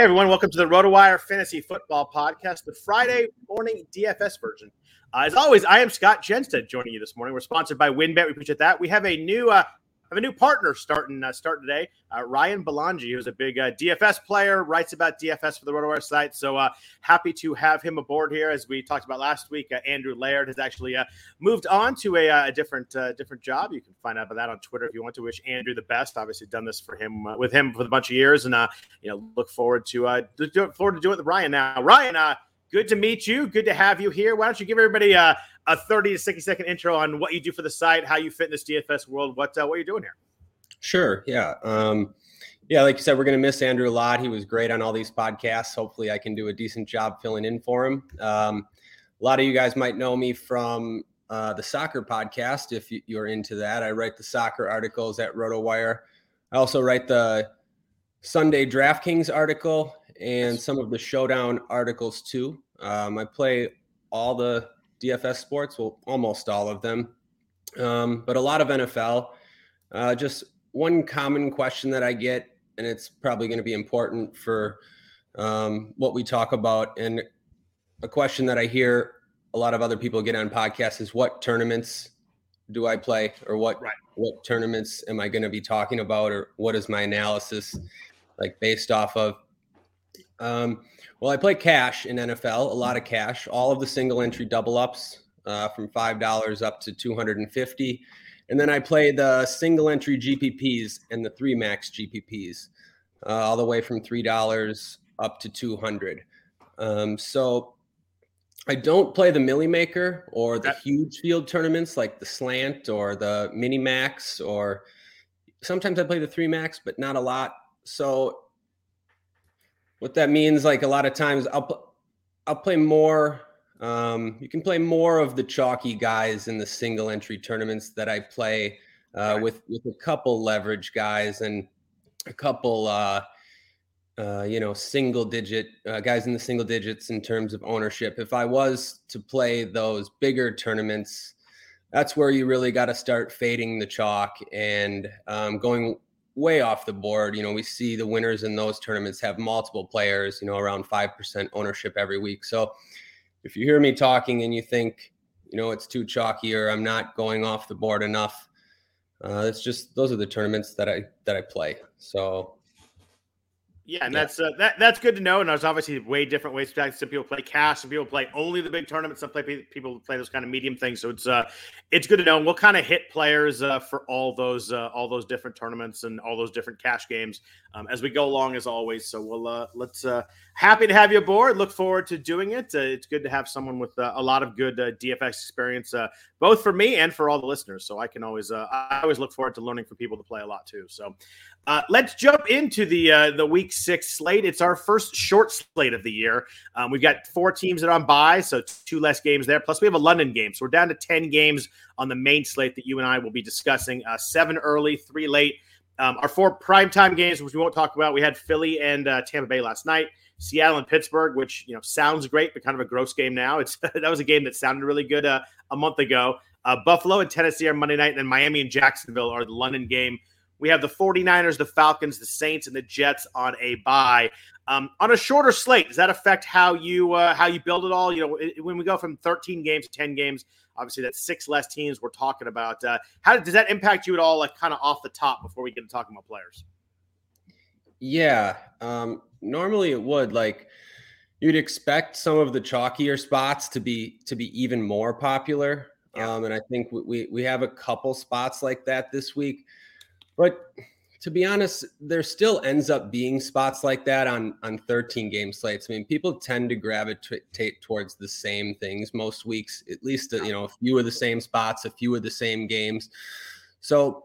Hey everyone, welcome to the RotoWire Fantasy Football Podcast, the Friday morning DFS version. Uh, as always, I am Scott Jenstad joining you this morning. We're sponsored by WynnBET. We appreciate that. We have a new uh, have a new partner starting uh, starting today. Uh, Ryan Belangi, who's a big uh, DFS player, writes about DFS for the RotoWire site. So uh, happy to have him aboard here. As we talked about last week, uh, Andrew Laird has actually uh, moved on to a, a different different job. You can find out about that on Twitter if you want to. Wish Andrew the best. Obviously, done this for him with him for a bunch of years, and you know look forward to uh, look forward to doing it with Ryan now. Ryan, good to meet you. Good to have you here. Why don't you give everybody a, a 30 to 60 second intro on what you do for the site, how you fit in this DFS world, what uh, what you're doing here? Sure. Yeah. Um, yeah, like you said, we're going to miss Andrew a lot. He was great on all these podcasts. Hopefully, I can do a decent job filling in for him. Um, a lot of you guys might know me from uh, the soccer podcast if you're into that. I write the soccer articles at RotoWire. I also write the Sunday DraftKings article and some of the Showdown articles too. Um, I play all the DFS sports, well, almost all of them, um, but a lot of NFL. Uh, just one common question that I get, and it's probably going to be important for um, what we talk about, and a question that I hear a lot of other people get on podcasts is what tournaments do I play, or what right. what tournaments am I going to be talking about, or what is my analysis like based off of? Um, well, I play cash in NFL, a lot of cash, all of the single entry double ups uh, from five dollars up to two hundred and fifty. And then I play the single entry GPPs and the three max GPPs, uh, all the way from three dollars up to two hundred. Um, so I don't play the Milly Maker or the huge field tournaments like the Slant or the Mini Max, or sometimes I play the three max, but not a lot. So what that means, like a lot of times, I'll I'll play more um, you can play more of the chalky guys in the single entry tournaments that I play uh, right. with with a couple leverage guys and a couple uh, uh, you know single digit uh, guys in the single digits in terms of ownership. If I was to play those bigger tournaments, that's where you really got to start fading the chalk and um, going way off the board. You know, we see the winners in those tournaments have multiple players. You know, around five percent ownership every week. So if you hear me talking and you think, you know, it's too chalky or I'm not going off the board enough, uh, it's just those are the tournaments that I that I play. So yeah, and yeah. that's uh, that that's good to know. And there's obviously way different ways to play. Some people play cash, some people play only the big tournaments. Some play people play those kind of medium things. So it's uh it's good to know. And we'll kind of hit players uh, for all those uh, all those different tournaments and all those different cash games um, as we go along, as always. So we'll uh, let's uh, happy to have you aboard. Look forward to doing it. Uh, it's good to have someone with uh, a lot of good uh, DFS experience, uh, both for me and for all the listeners. So I can always uh, I always look forward to learning from people to play a lot too. So uh, let's jump into the uh, the week six slate. It's our first short slate of the year. Um, we've got four teams that are on bye, so two less games there. Plus, we have a London game, so we're down to ten games on the main slate that you and I will be discussing. Uh, seven early, three late. Um, our four primetime games, which we won't talk about. We had Philly and uh, Tampa Bay last night. Seattle and Pittsburgh, which you know sounds great, but kind of a gross game now. It's that was a game that sounded really good uh, a month ago. Uh, Buffalo and Tennessee are Monday night, and then Miami and Jacksonville are the London game. We have the 49ers, the Falcons, the Saints, and the Jets on a bye. Um, on a shorter slate, does that affect how you uh, how you build it all? You know, when we go from 13 games to 10 games, obviously that's six less teams we're talking about. Uh, how does that impact you at all, like kind of off the top before we get to talking about players? Yeah, um, normally it would. Like you'd expect some of the chalkier spots to be to be even more popular. Yeah. Um, and I think we we have a couple spots like that this week. But to be honest, there still ends up being spots like that on on 13 game slates. I mean, people tend to gravitate towards the same things most weeks, at least you know a few of the same spots, a few of the same games. So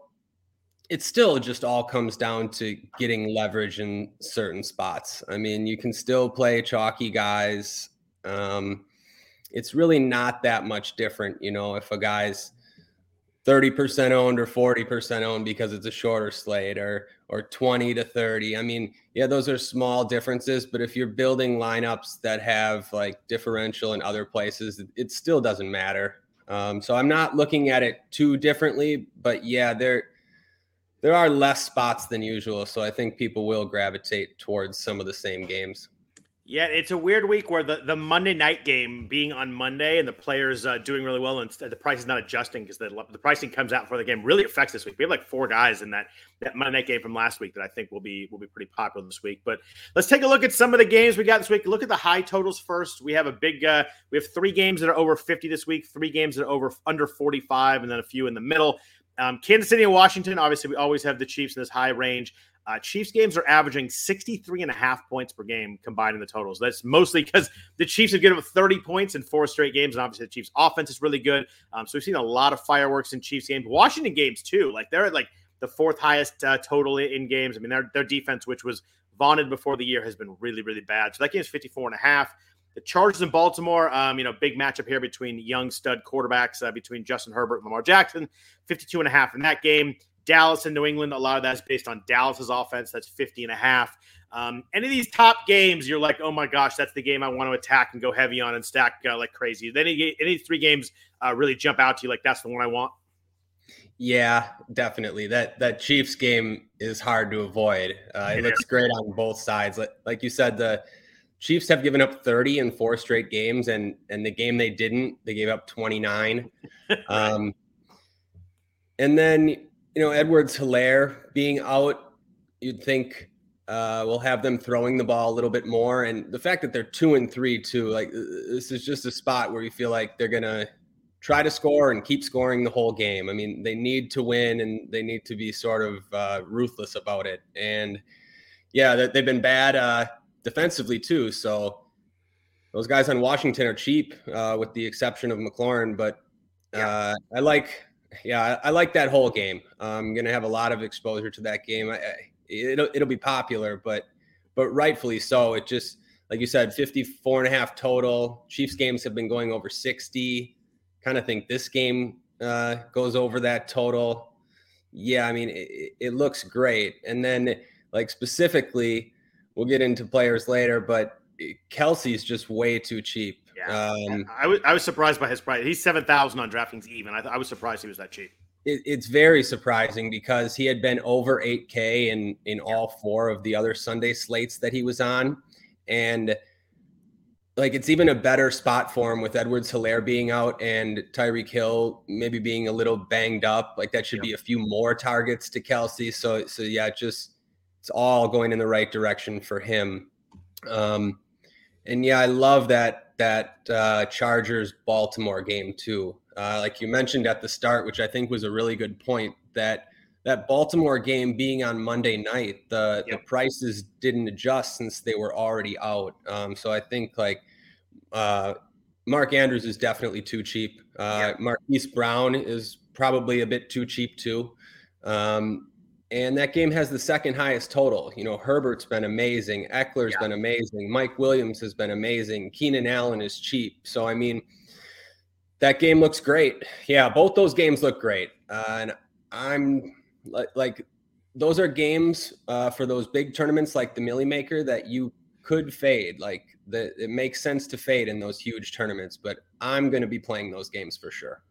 it still just all comes down to getting leverage in certain spots. I mean, you can still play chalky guys. Um, it's really not that much different, you know, if a guy's 30% owned or 40% owned because it's a shorter slate or or 20 to 30. I mean, yeah, those are small differences, but if you're building lineups that have like differential in other places, it still doesn't matter. Um, so I'm not looking at it too differently, but yeah, there there are less spots than usual, so I think people will gravitate towards some of the same games. Yeah, it's a weird week where the, the Monday night game being on Monday and the players uh, doing really well and the price is not adjusting because the, the pricing comes out for the game really affects this week. We have like four guys in that that Monday night game from last week that I think will be will be pretty popular this week. But let's take a look at some of the games we got this week. Look at the high totals first. We have a big uh, we have three games that are over 50 this week, three games that are over under 45, and then a few in the middle. Um, Kansas City and Washington, obviously, we always have the Chiefs in this high range. Uh, Chiefs games are averaging 63 and a half points per game combined in the totals. That's mostly because the Chiefs have given up 30 points in four straight games. And obviously, the Chiefs offense is really good. Um, so we've seen a lot of fireworks in Chiefs games. Washington games, too. Like they're at like the fourth highest uh, total in games. I mean, their, their defense, which was vaunted before the year, has been really, really bad. So that game is 54 and a half. The Chargers in Baltimore, um, you know, big matchup here between young stud quarterbacks, uh, between Justin Herbert and Lamar Jackson, 52 and a half in that game. Dallas and New England, a lot of that's based on Dallas's offense. That's 50 and a half. Um, any of these top games, you're like, oh my gosh, that's the game I want to attack and go heavy on and stack uh, like crazy. Any, any three games uh, really jump out to you like that's the one I want? Yeah, definitely. That that Chiefs game is hard to avoid. Uh, it looks great on both sides. Like, like you said, the Chiefs have given up 30 in four straight games, and and the game they didn't, they gave up 29. um, and then you know, Edwards Helaire being out, you'd think uh, we'll have them throwing the ball a little bit more. And the fact that they're two and three, too, like this is just a spot where you feel like they're going to try to score and keep scoring the whole game. I mean, they need to win and they need to be sort of uh, ruthless about it. And yeah, they've been bad uh, defensively, too. So those guys on Washington are cheap, uh, with the exception of McLaurin. But uh, I like yeah, I, I, like that whole game. I'm going to have a lot of exposure to that game. I, it'll, it'll be popular, but but rightfully so. It just like you said, 54 and a half total. Chiefs games have been going over 60. Kind of think this game uh, goes over that total. Yeah, I mean, it, it looks great. And then, like specifically, we'll get into players later, but Kelce's just way too cheap. Yeah, um, I was I was surprised by his price. He's seven thousand on DraftKings even. I, I was surprised he was that cheap. It, it's very surprising because he had been over eight K in in all four of the other Sunday slates that he was on, and like it's even a better spot for him with Edwards Helaire being out and Tyreek Hill maybe being a little banged up. Like that should be a few more targets to Kelce. So so yeah, just it's all going in the right direction for him. Um, and yeah, I love that that uh, Chargers Baltimore game too. Uh, like you mentioned at the start, which I think was a really good point that that Baltimore game being on Monday night, the yep. the prices didn't adjust since they were already out. Um, so I think like uh, Mark Andrews is definitely too cheap. Uh, yep. Marquise Brown is probably a bit too cheap too. Um, and that game has the second highest total. You know, Herbert's been amazing. Ekeler's yeah. been amazing. Mike Williams has been amazing. Keenan Allen is cheap. So, I mean, that game looks great. Yeah, both those games look great. Uh, and I'm like, like, those are games uh, for those big tournaments like the Milly Maker that you could fade. Like the, it makes sense to fade in those huge tournaments, but I'm going to be playing those games for sure.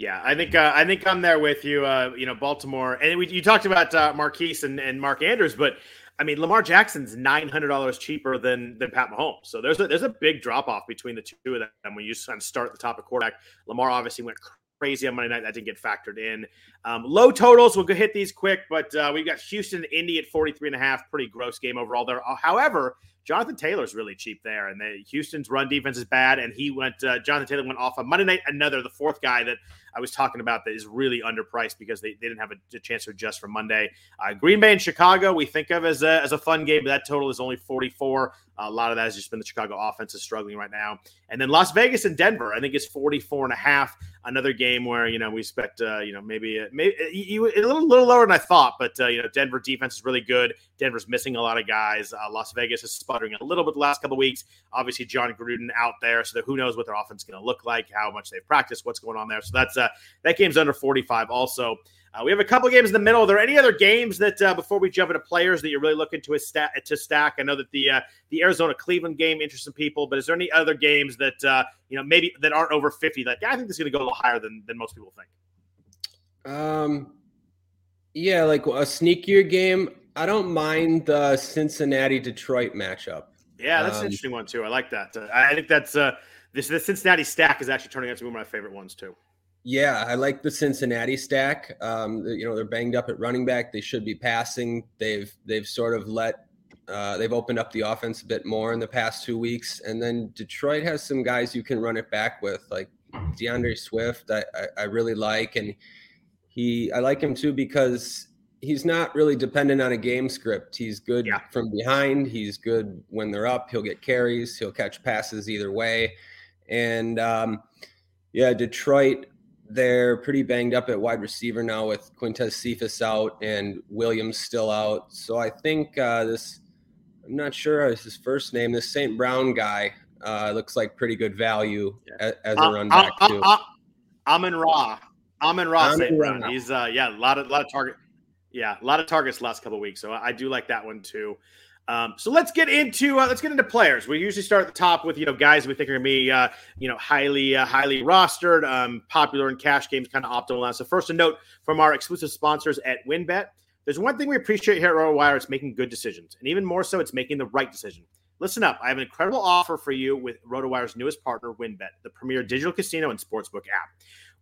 Yeah, I think uh, I think I'm there with you. Uh, you know, Baltimore, and we, you talked about uh, Marquise and, and Mark Andrews, but I mean, Lamar Jackson's nine hundred dollars cheaper than than Pat Mahomes. So there's a there's a big drop off between the two of them when you kind of start at the top of quarterback. Lamar obviously went crazy on Monday night. That didn't get factored in. Um, low totals. We'll go hit these quick, but uh, we've got Houston Indy at 43 and a half. Pretty gross game overall there. Uh, however, Jonathan Taylor's really cheap there, and the Houston's run defense is bad. And he went. Uh, Jonathan Taylor went off on Monday night. Another, the fourth guy that I was talking about that is really underpriced because they, they didn't have a, a chance to adjust for Monday. Uh, Green Bay and Chicago we think of as a, as a fun game, but that total is only 44. A lot of that has just been the Chicago offense is struggling right now. And then Las Vegas and Denver, I think is 44 and a half. Another game where you know we expect uh, you know maybe uh, maybe uh, a little little lower than I thought, but uh, you know Denver defense is really good. Denver's missing a lot of guys. Uh, Las Vegas is sputtering a little bit the last couple of weeks. Obviously, Jon Gruden out there, so who knows what their offense is going to look like, how much they've practiced, what's going on there. So that's uh, that game's under 45 also. Uh, we have a couple games in the middle. Are there any other games that uh, before we jump into players that you're really looking to to stack? I know that the uh, the Arizona Cleveland game interests some people, but is there any other games that uh, you know maybe that aren't over 50? That yeah, I think this is going to go a little higher than than most people think. Um, yeah, like a sneakier game. I don't mind the Cincinnati Detroit matchup. Yeah, that's um, an interesting one too. I like that. Uh, I think that's uh, this the Cincinnati stack is actually turning out to be one of my favorite ones too. Yeah, I like the Cincinnati stack. Um, you know, they're banged up at running back. They should be passing. They've they've sort of let uh, they've opened up the offense a bit more in the past two weeks. And then Detroit has some guys you can run it back with, like D'Andre Swift. I, I, I really like, and he I like him too because he's not really dependent on a game script. He's good yeah. from behind. He's good when they're up. He'll get carries. He'll catch passes either way. And um, yeah, Detroit they're pretty banged up at wide receiver now with Quintez Cephus out and Williams still out. So I think uh, this, I'm not sure his first name, this St. Brown guy uh, looks like pretty good value yeah. as, a uh, run back uh, too. Uh, Amon Ra, Amon Ra, St. Brown. He's uh, yeah, a lot of lot of target, yeah, a lot of targets last couple weeks. So I do like that one too. Um, so let's get into uh, let's get into players. We usually start at the top with you know guys we think are to be uh, you know highly uh, highly rostered, um, popular in cash games, kind of optimal. So first, a note from our exclusive sponsors at WynnBET. There's one thing we appreciate here at RotoWire: it's making good decisions, and even more so, it's making the right decision. Listen up! I have an incredible offer for you with RotoWire's newest partner, WynnBET, the premier digital casino and sportsbook app.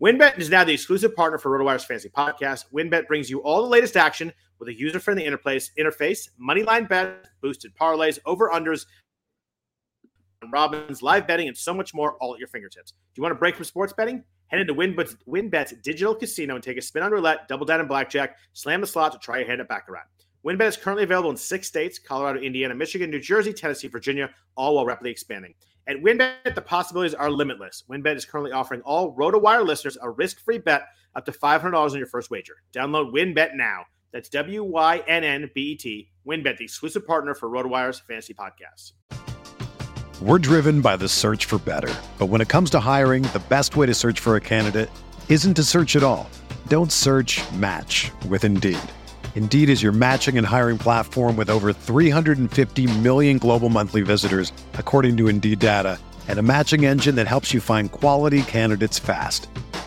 WynnBET is now the exclusive partner for RotoWire's Fantasy Podcast. WynnBET brings you all the latest action with a user-friendly interface, interface, moneyline bet, boosted parlays, over/unders, Robins, live betting, and so much more, all at your fingertips. Do you want to break from sports betting? Head into WinBet's, WynnBET's digital casino and take a spin on roulette, double down in blackjack, slam the slot to try your hand at baccarat. WynnBET is currently available in six states: Colorado, Indiana, Michigan, New Jersey, Tennessee, Virginia, all while rapidly expanding. At WynnBET, the possibilities are limitless. WynnBET is currently offering all RotoWire listeners a risk-free bet up to $500 on your first wager. Download WynnBET now. That's W Y N N B E T. WynnBET, the exclusive partner for RotoWire's fantasy podcasts. We're driven by the search for better. But when it comes to hiring, the best way to search for a candidate isn't to search at all. Don't search match with Indeed. Indeed is your matching and hiring platform with over 350 million global monthly visitors, according to Indeed data, and a matching engine that helps you find quality candidates fast.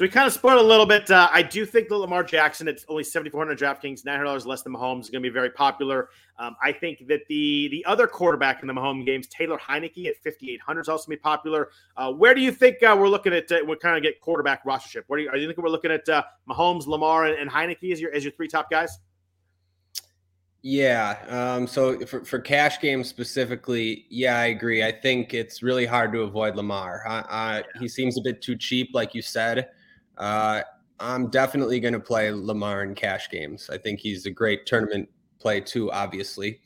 So we kind of spoiled a little bit. Uh, I do think that Lamar Jackson, it's only 7,400 DraftKings, $900 less than Mahomes, is going to be very popular. Um, I think that the the other quarterback in the Mahomes games, Taylor Heinicke at 5,800 is also going to be popular. Uh, where do you think uh, we're looking at? Uh, we kind of get quarterback rostership. Where do you, are you thinking we're looking at uh, Mahomes, Lamar, and, and Heinicke as your, as your three top guys? Yeah. Um, so for, for cash games specifically, yeah, I agree. I think it's really hard to avoid Lamar. I, I, he seems a bit too cheap, like you said. Uh, I'm definitely going to play Lamar in cash games. I think he's a great tournament play too, obviously.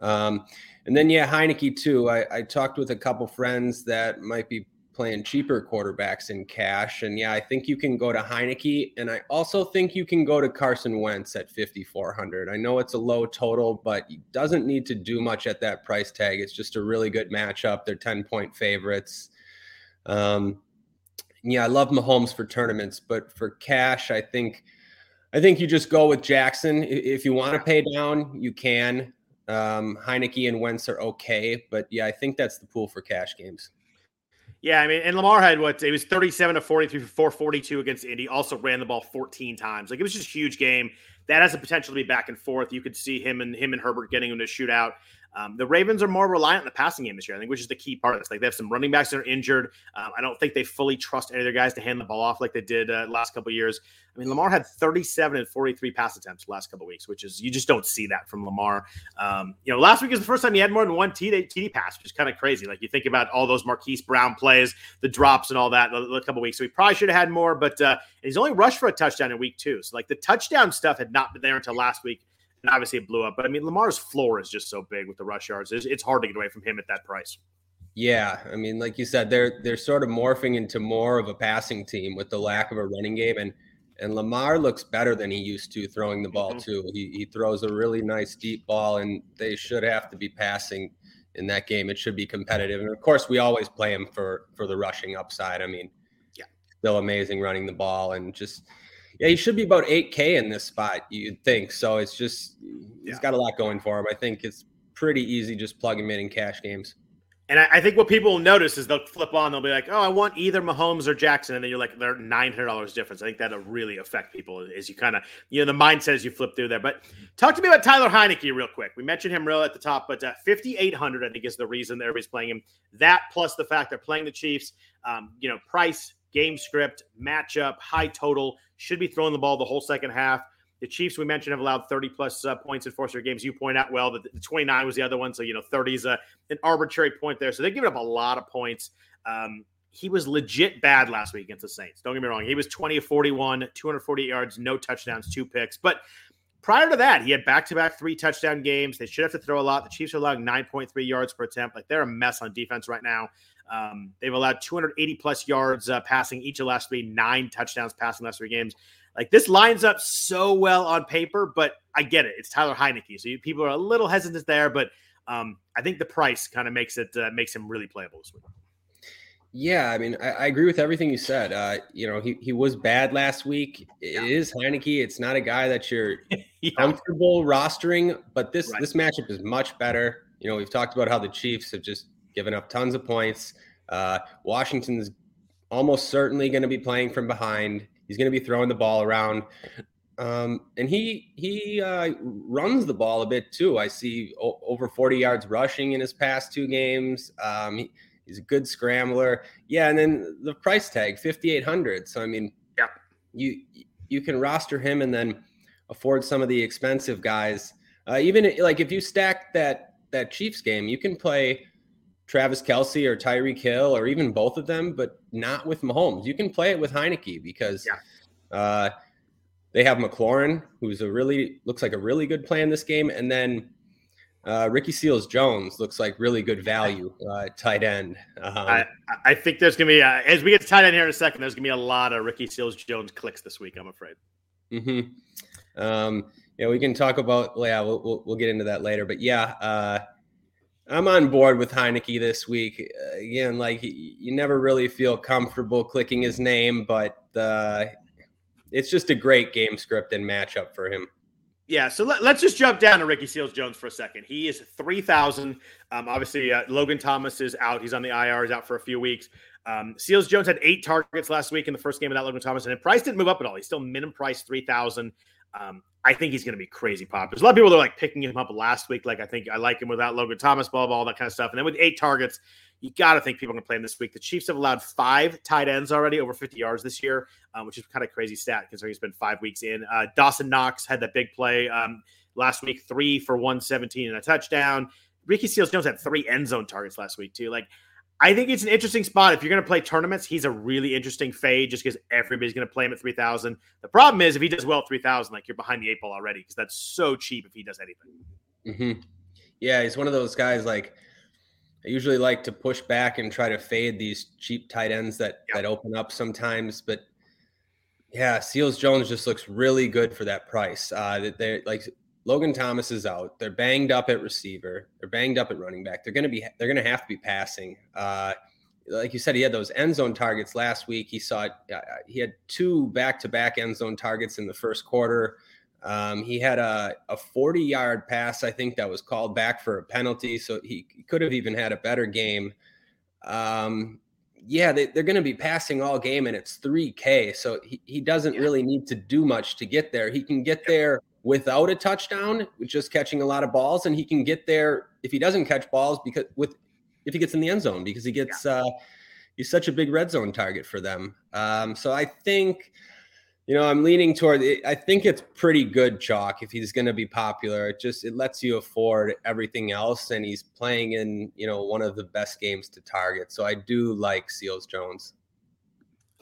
Um, and then yeah, Heinicke too. I, I talked with a couple friends that might be playing cheaper quarterbacks in cash. And yeah, I think you can go to Heinicke. And I also think you can go to Carson Wentz at 5,400. I know it's a low total, but he doesn't need to do much at that price tag. It's just a really good matchup. They're 10 point favorites. Um, yeah, I love Mahomes for tournaments, but for cash, I think. I think you just go with Jackson. If you want to pay down, you can. Um, Heinicke and Wentz are okay, but yeah, I think that's the pool for cash games. Yeah, I mean, and Lamar had what it was 37 to 43 for 442 against Indy. Also ran the ball 14 times. Like it was just a huge game. That has the potential to be back and forth. You could see him and him and Herbert getting into a shootout. Um, the Ravens are more reliant on the passing game this year, I think, which is the key part of this. Like they have some running backs that are injured. Um, I don't think they fully trust any of their guys to hand the ball off like they did uh, last couple years. I mean, Lamar had 37 and 43 pass attempts last couple weeks, which is you just don't see that from Lamar. Um, you know, last week is the first time he had more than one TD, TD pass, which is kind of crazy. Like you think about all those Marquise Brown plays, the drops, and all that a couple weeks. So he probably should have had more, but uh, he's only rushed for a touchdown in week two. So like the touchdown stuff had not been there until last week and obviously it blew up. But I mean, Lamar's floor is just so big with the rush yards. It's, it's hard to get away from him at that price. Yeah, I mean, like you said, they're they're sort of morphing into more of a passing team with the lack of a running game, and and Lamar looks better than he used to throwing the ball mm-hmm. too. He he throws a really nice deep ball, and they should have to be passing in that game. It should be competitive, and of course, we always play him for for the rushing upside. I mean, yeah, still amazing running the ball, and just yeah, he should be about 8K in this spot, you'd think. So it's just, he's yeah. got a lot going for him. I think it's pretty easy just plug him in in cash games. And I, I, think what people will notice is they'll flip on, they'll be like, oh, I want either Mahomes or Jackson. And then you're like, they're $900 difference. I think that'll really affect people as you kind of, you know, the mindset as you flip through there. But talk to me about Tyler Heinicke real quick. We mentioned him real at the top, but uh, 5,800, I think, is the reason everybody's playing him. That plus the fact they're playing the Chiefs, um, you know, price, game script, matchup, high total should be throwing the ball the whole second half. The Chiefs, we mentioned, have allowed 30 plus uh, points in four straight games. You point out well that the 29 was the other one. So, you know, 30 is a, an arbitrary point there. So they've given up a lot of points. Um, he was legit bad last week against the Saints. Don't get me wrong. He was 20 of 41, 240 yards, no touchdowns, two picks. But prior to that, he had back to back three touchdown games. They should have to throw a lot. The Chiefs are allowing 9.3 yards per attempt. Like they're a mess on defense right now. Um, they've allowed 280 plus yards uh, passing each of the last three, nine touchdowns passing last three games. Like this lines up so well on paper, but I get it. It's Tyler Heinicke, so you, people are a little hesitant there, but um, I think the price kind of makes it uh, makes him really playable this week. Yeah, I mean, I, I, agree with everything you said. Uh, you know, he, he was bad last week. It yeah. is Heinicke. It's not a guy that you're yeah. comfortable rostering, but this right. this matchup is much better. You know, we've talked about how the Chiefs have just given up tons of points. Uh, Washington's almost certainly going to be playing from behind. He's going to be throwing the ball around, um, and he he uh, runs the ball a bit too. I see o- over 40 yards rushing in his past two games. Um, he, he's a good scrambler. Yeah, and then the price tag 5800. So I mean, yeah, you you can roster him and then afford some of the expensive guys. Uh, even like if you stack that that Chiefs game, you can play Travis Kelce or Tyreek Hill or even both of them, but not with Mahomes. You can play it with Heinicke because yeah. uh, they have McLaurin, who's a really looks like a really good play in this game, and then uh, Ricky Seals Jones looks like really good value uh, tight end. Um, I, I, think there's gonna be uh, as we get to tight end here in a second. There's gonna be a lot of Ricky Seals Jones clicks this week. I'm afraid. Hmm. Um, yeah, we can talk about. Yeah, we'll, we'll, we'll get into that later. But yeah, uh, I'm on board with Heinicke this week. Uh, again, like you never really feel comfortable clicking his name, but uh, it's just a great game script and matchup for him. Yeah, so let, us just jump down to Ricky Seals Jones for a second. He is 3,000. Um, obviously, uh, Logan Thomas is out. He's on the IR, he's out for a few weeks. Um, Seals Jones had eight targets last week in the first game without Logan Thomas, and the price didn't move up at all. He's still minimum price 3,000. Um, I think he's going to be crazy popular. There's a lot of people that are like picking him up last week. Like I think I like him without Logan Thomas, blah, blah, all that kind of stuff. And then with eight targets, you got to think people are going to play him this week. The Chiefs have allowed five tight ends already over 50 yards this year, um, which is kind of crazy stat considering he's been five weeks in. Uh, Dawson Knox had that big play. Um, last week, three for 117 and a touchdown. Ricky Seals Jones had three end zone targets last week, too. Like, I think it's an interesting spot. If you're going to play tournaments, he's a really interesting fade just because everybody's going to play him at 3,000. The problem is if he does well at 3,000, like you're behind the eight ball already because that's so cheap if he does anything. Mm-hmm. Yeah, he's one of those guys like I usually like to push back and try to fade these cheap tight ends that, that open up sometimes. But yeah, Seals Jones just looks really good for that price. Uh, that they're like Logan Thomas is out. They're banged up at receiver. They're banged up at running back. They're gonna be they're gonna have to be passing. Uh, like you said, he had those end zone targets last week. He saw uh, he had two back to back end zone targets in the first quarter. Um, he had a, a 40 yard pass, I think, that was called back for a penalty. So he, he could have even had a better game. Um, yeah, they, are going to be passing all game and it's 3K. So he, he doesn't yeah. really need to do much to get there. He can get there without a touchdown, with just catching a lot of balls, and he can get there if he doesn't catch balls because with if he gets in the end zone because he gets yeah. uh, he's such a big red zone target for them. Um, so I think you know I'm leaning toward. I think it's pretty good chalk if he's going to be popular. It just it lets you afford everything else, and he's playing in you know one of the best games to target. So I do like Seals Jones.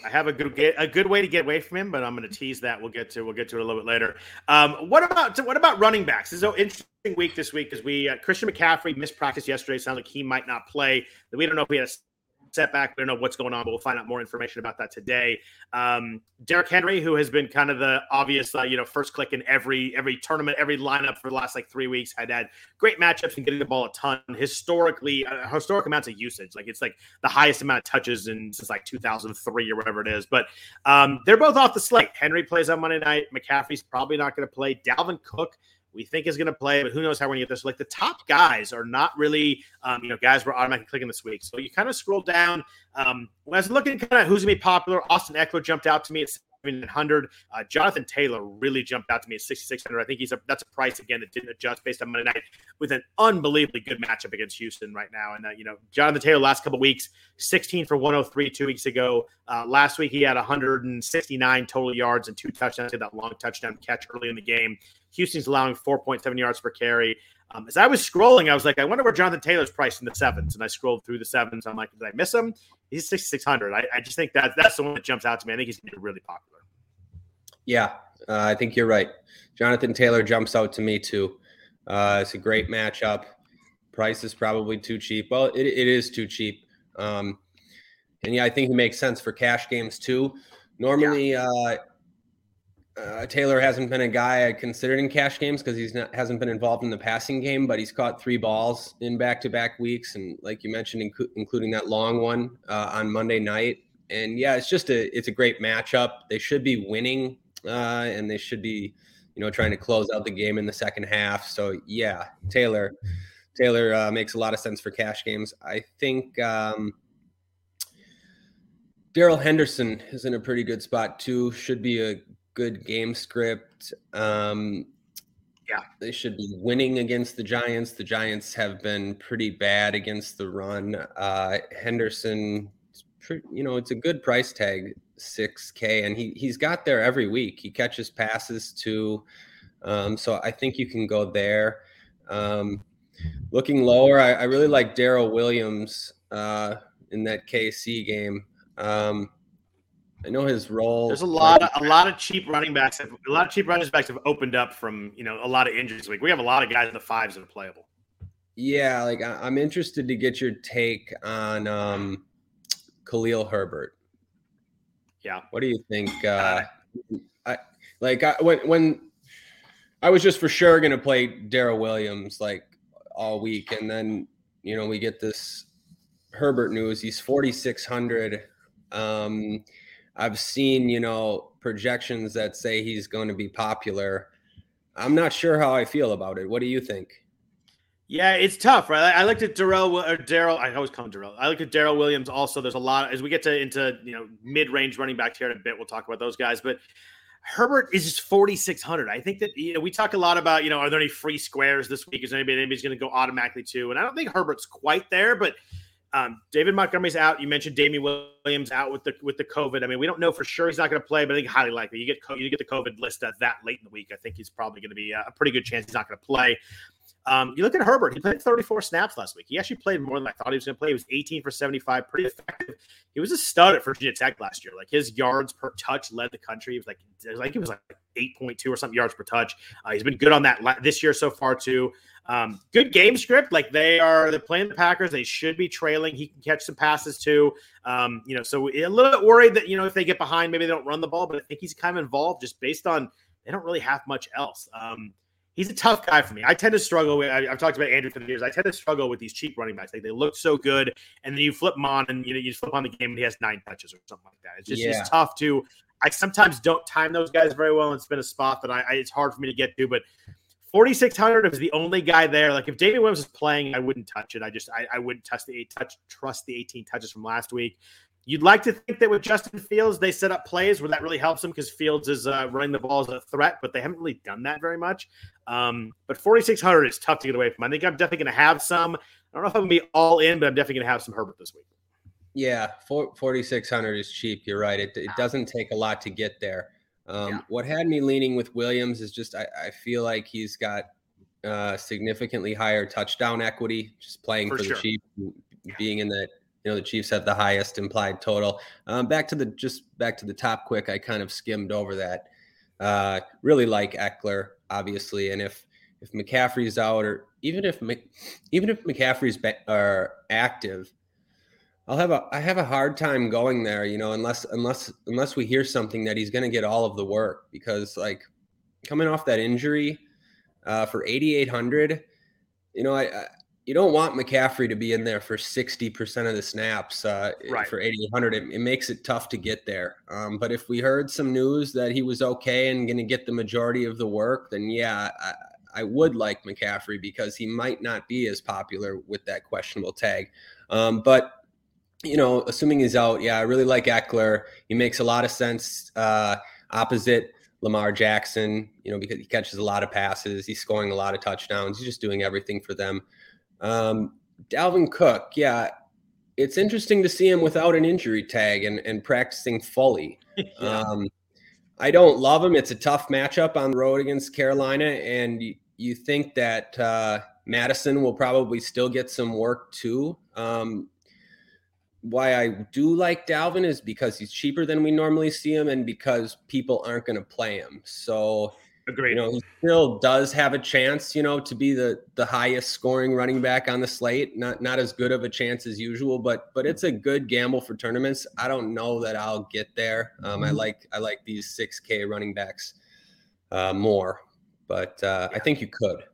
I have a good a good way to get away from him, but I'm going to tease that. We'll get to we'll get to it a little bit later. Um, what about what about running backs? This is an interesting week this week because we uh, Christian McCaffrey missed practice yesterday. Sounds like he might not play. We don't know if he had a setback. We don't know what's going on, but we'll find out more information about that today. Um, Derrick Henry, who has been kind of the obvious, uh, you know, first click in every every tournament, every lineup for the last like three weeks, had had great matchups and getting the ball a ton. Historically, uh, historic amounts of usage, like it's like the highest amount of touches in since like 2003 or whatever it is. But um, they're both off the slate. Henry plays on Monday night. McCaffrey's probably not going to play. Dalvin Cook we think is going to play, but who knows how we're going to get this. Like the top guys are not really, um, you know, guys we're automatically clicking this week. So you kind of scroll down. Um, when I was looking kind of who's going to be popular, Austin Ekeler jumped out to me. It's 700. Uh, Jonathan Taylor really jumped out to me at 6,600. I think he's a that's a price again that didn't adjust based on Monday night with an unbelievably good matchup against Houston right now. And uh, you know, Jonathan Taylor last couple weeks, 16 for 103 two weeks ago. Uh, last week he had 169 total yards and two touchdowns. That long touchdown catch early in the game. Houston's allowing 4.7 yards per carry. Um, as I was scrolling, I was like, I wonder where Jonathan Taylor's priced in the sevens. And I scrolled through the sevens. I'm like, did I miss him? He's 6,600. I, I just think that that's the one that jumps out to me. I think he's going to be really popular. Yeah, uh, I think you're right. Jonathan Taylor jumps out to me too. Uh, it's a great matchup. Price is probably too cheap. Well, it, it is too cheap. Um, and yeah, I think he makes sense for cash games too. Normally, yeah. uh, uh, Taylor hasn't been a guy I considered in cash games because he's not hasn't been involved in the passing game, but he's caught three balls in back-to-back weeks, and like you mentioned, inc- including that long one uh, on Monday night. And yeah, it's just a it's a great matchup. They should be winning, uh, and they should be, you know, trying to close out the game in the second half. So yeah, Taylor Taylor uh, makes a lot of sense for cash games. I think. Um, Darrell Henderson is in a pretty good spot too. Should be a good game script. Um, yeah, they should be winning against the Giants. The Giants have been pretty bad against the run. Uh, Henderson, you know, it's a good price tag, six K, and he he's got there every week. He catches passes too, um, so I think you can go there. Um, looking lower, I, I really like Darrel Williams uh, in that KC game. Um, I know his role. There's a lot of a lot of cheap running backs. Have, a lot of cheap running backs have opened up from you know a lot of injuries. Like we have a lot of guys in the fives that are playable. Yeah, like I'm interested to get your take on um, Khalil Herbert. Yeah, what do you think? Uh, I like I, when when I was just for sure going to play Darrel Williams like all week, and then you know we get this Herbert news. He's 4600. Um, I've seen, you know, projections that say he's going to be popular. I'm not sure how I feel about it. What do you think? Yeah, it's tough, right? I looked at Darrell or Darrell. I always call him Darrell. I look at Darrel Williams. Also, there's a lot as we get to into you know mid range running back here in a bit. We'll talk about those guys, but Herbert is just 4,600. I think that you know we talk a lot about you know are there any free squares this week? Is anybody anybody's going to go automatically to? And I don't think Herbert's quite there, but Um, David Montgomery's out. You mentioned Damien Williams out with the with the COVID. I mean, we don't know for sure he's not going to play, but I think highly likely. You get you get the COVID list that late in the week. I think he's probably going to be a pretty good chance he's not going to play. Um, you look at Herbert, he played 34 snaps last week. He actually played more than I thought he was going to play. He was 18 for 75, pretty effective. He was a stud at Virginia Tech last year. Like his yards per touch led the country. He was like, was like he was like 8.2 or something yards per touch. Uh, he's been good on that this year so far too. Um, good game script. Like they are, they're playing the Packers. They should be trailing. He can catch some passes too. Um, you know, so a little bit worried that you know if they get behind, maybe they don't run the ball. But I think he's kind of involved just based on they don't really have much else. Um, he's a tough guy for me. I tend to struggle with. I, have talked about Andrew for the years. I tend to struggle with these cheap running backs. Like they look so good, and then you flip them on, and you know you flip on the game, and he has nine touches or something like that. It's just yeah. it's tough to. I sometimes don't time those guys very well, and it's been a spot that I, I it's hard for me to get to, but. 4600 is the only guy there. Like if David Williams is playing, I wouldn't touch it. I just I, I wouldn't touch the eight touch trust the 18 touches from last week. You'd like to think that with Justin Fields, they set up plays where that really helps them because Fields is uh, running the ball as a threat, but they haven't really done that very much. Um, but 4,600 is tough to get away from. I think I'm definitely going to have some. I don't know if I'm going to be all in, but I'm definitely going to have some Herbert this week. Yeah, 4,600 is cheap. You're right. It, it doesn't take a lot to get there. Um, yeah. What had me leaning with Williams is just I, I feel like he's got uh, significantly higher touchdown equity just playing for, for sure. the Chiefs, being in that you know the Chiefs have the highest implied total. Um, back to the just back to the top quick. I kind of skimmed over that. Uh, really like Ekeler, obviously, and if if McCaffrey's out or even if even if McCaffrey's be, are active, I'll have a I have a hard time going there, you know, unless unless unless we hear something that he's going to get all of the work because like coming off that injury uh, for 8800, you know, I, I, you don't want McCaffrey to be in there for 60% of the snaps uh, right. for 8800. It, it, makes it tough to get there. Um, but if we heard some news that he was okay and going to get the majority of the work, then yeah, I, I would like McCaffrey because he might not be as popular with that questionable tag. Um, but you know, assuming he's out, yeah, I really like Ekeler. He makes a lot of sense uh, opposite Lamar Jackson, you know, because he catches a lot of passes, he's scoring a lot of touchdowns, he's just doing everything for them. Um, Dalvin Cook, yeah, it's interesting to see him without an injury tag and, and practicing fully. yeah. um, I don't love him. It's a tough matchup on the road against Carolina, and you, you think that uh, Mattison will probably still get some work too. Um, why I do like Dalvin is because he's cheaper than we normally see him, and because people aren't going to play him. So, Agreed. You know, he still does have a chance, you know, to be the the highest scoring running back on the slate. Not not as good of a chance as usual, but but it's a good gamble for tournaments. I don't know that I'll get there. Um, I mm-hmm. like I like these six K running backs uh, more, but uh, yeah. I think you could.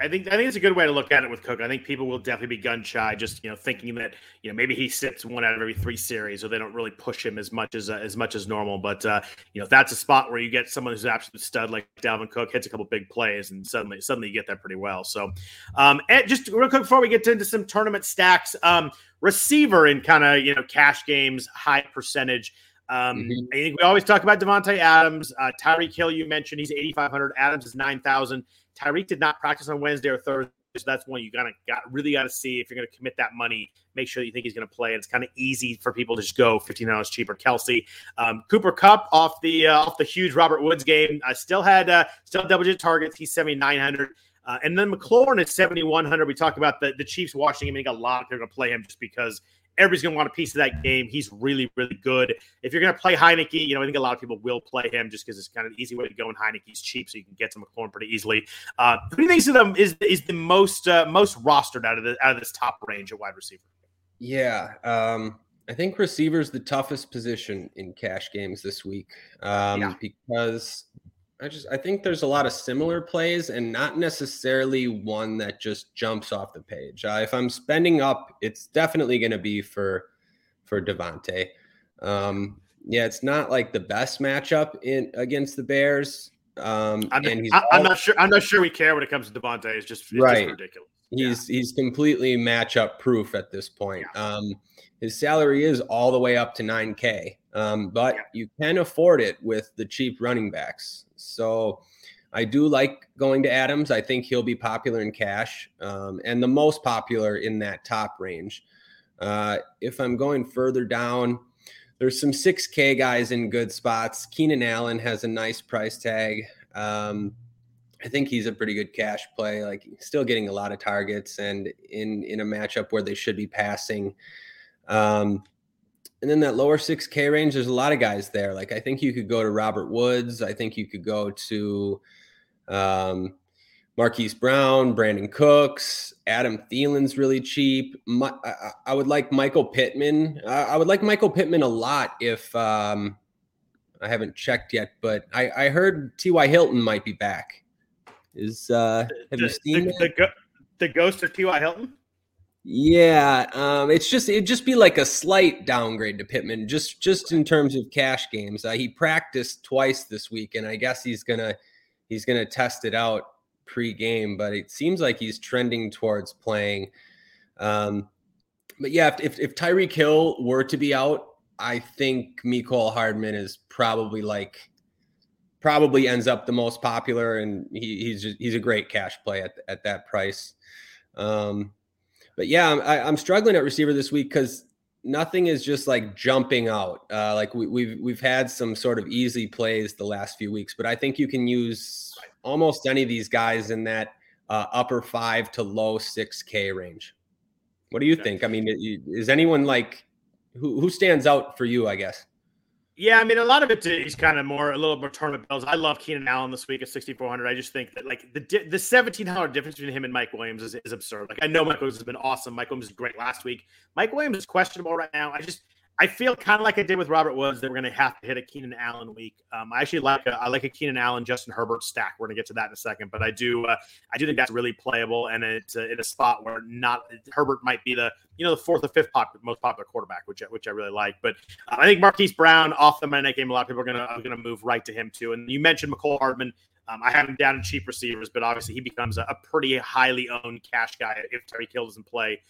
I think I think it's a good way to look at it with Cook. I think people will definitely be gun shy, just you know, thinking that you know maybe he sits one out of every three series, or they don't really push him as much as uh, as much as normal. But uh, you know, that's a spot where you get someone who's an absolute stud like Dalvin Cook, hits a couple big plays, and suddenly suddenly you get that pretty well. So, um, and just real quick before we get into some tournament stacks, um, receiver in kind of you know cash games, high percentage. Um, mm-hmm. I think we always talk about Davante Adams, uh, Tyreek Hill. You mentioned he's eighty five hundred. Adams is nine thousand. Tyreek did not practice on Wednesday or Thursday. So that's one you gotta got really got to see if you're going to commit that money. Make sure you think he's going to play. And it's kind of easy for people to just go fifteen dollars cheaper. Kelce, um, Cooper Kupp off the uh, off the huge Robert Woods game. I uh, still had uh, still double digit targets. He's seventy nine hundred. Uh, and then McLaurin is 7,100. We talked about the, the Chiefs watching him. I think a lot are going to play him just because everybody's going to want a piece of that game. He's really, really good. If you're going to play Heinicke, you know, I think a lot of people will play him just because it's kind of an easy way to go. And Heinicke's cheap, so you can get to McLaurin pretty easily. Uh, who do you think them is is the most uh, most rostered out of the out of this top range at wide receiver? Yeah, um, I think receiver's the toughest position in cash games this week um, yeah. because I just I think there's a lot of similar plays and not necessarily one that just jumps off the page. Uh, if I'm spending up, it's definitely going to be for for Davante. Um, yeah, it's not like the best matchup in against the Bears. Um, I'm, and he's I, am not sure. I'm not sure we care when it comes to Davante. It's just it's right. Just ridiculous. He's yeah. he's completely matchup proof at this point. Yeah. Um, his salary is all the way up to 9K, um, but yeah. you can afford it with the cheap running backs. So I do like going to Adams. I think he'll be popular in cash um, and the most popular in that top range. Uh, if I'm going further down, there's some 6K guys in good spots. Keenan Allen has a nice price tag. Um, I think he's a pretty good cash play. Like still getting a lot of targets and in in a matchup where they should be passing. Um, and then that lower 6K range, there's a lot of guys there. Like I think you could go to Robert Woods. I think you could go to um, Marquise Brown, Brandin Cooks, Adam Thielen's really cheap. My, I, I, would like Michael Pittman. I, I, would like Michael Pittman a lot if um, I haven't checked yet, but I, I heard T.Y. Hilton might be back. Is uh, have the, you seen the, the, the, ghost of T.Y. Hilton? Yeah, um, it's just it'd just be like a slight downgrade to Pittman, just just in terms of cash games. Uh, he practiced twice this week, and I guess he's gonna he's gonna test it out pre-game, but it seems like he's trending towards playing. Um, but yeah, if, if, if Tyreek Hill were to be out, I think Mecole Hardman is probably like probably ends up the most popular, and he, he's just, he's a great cash play at at that price. Um, but yeah, I, I'm struggling at receiver this week because nothing is just like jumping out. Uh, like we, we've we've had some sort of easy plays the last few weeks, but I think you can use almost any of these guys in that uh, upper five to low six K range. What do you think? I mean, is anyone like who who stands out for you? I guess. Yeah, I mean, a lot of it is kind of more a little more tournament bells. I love Keenan Allen this week at 6,400. I just think that like the the 1,700 difference between him and Mike Williams is, is absurd. Like I know Mike Williams has been awesome. Mike Williams is great last week. Mike Williams is questionable right now. I just I feel kind of like I did with Robert Woods that we're going to have to hit a Keenan Allen week. Um, I actually like a, I like a Keenan Allen Justin Herbert stack. We're going to get to that in a second, but I do uh, I do think that's really playable, and it's uh, in a spot where not Herbert might be the you know the fourth or fifth pop, most popular quarterback, which which I really like. But uh, I think Marquise Brown off the Monday night game, a lot of people are going to going to move right to him too. And you mentioned Mecole Hardman. Um, I have him down in cheap receivers, but obviously he becomes a, a pretty highly owned cash guy if Tyreek Hill doesn't play.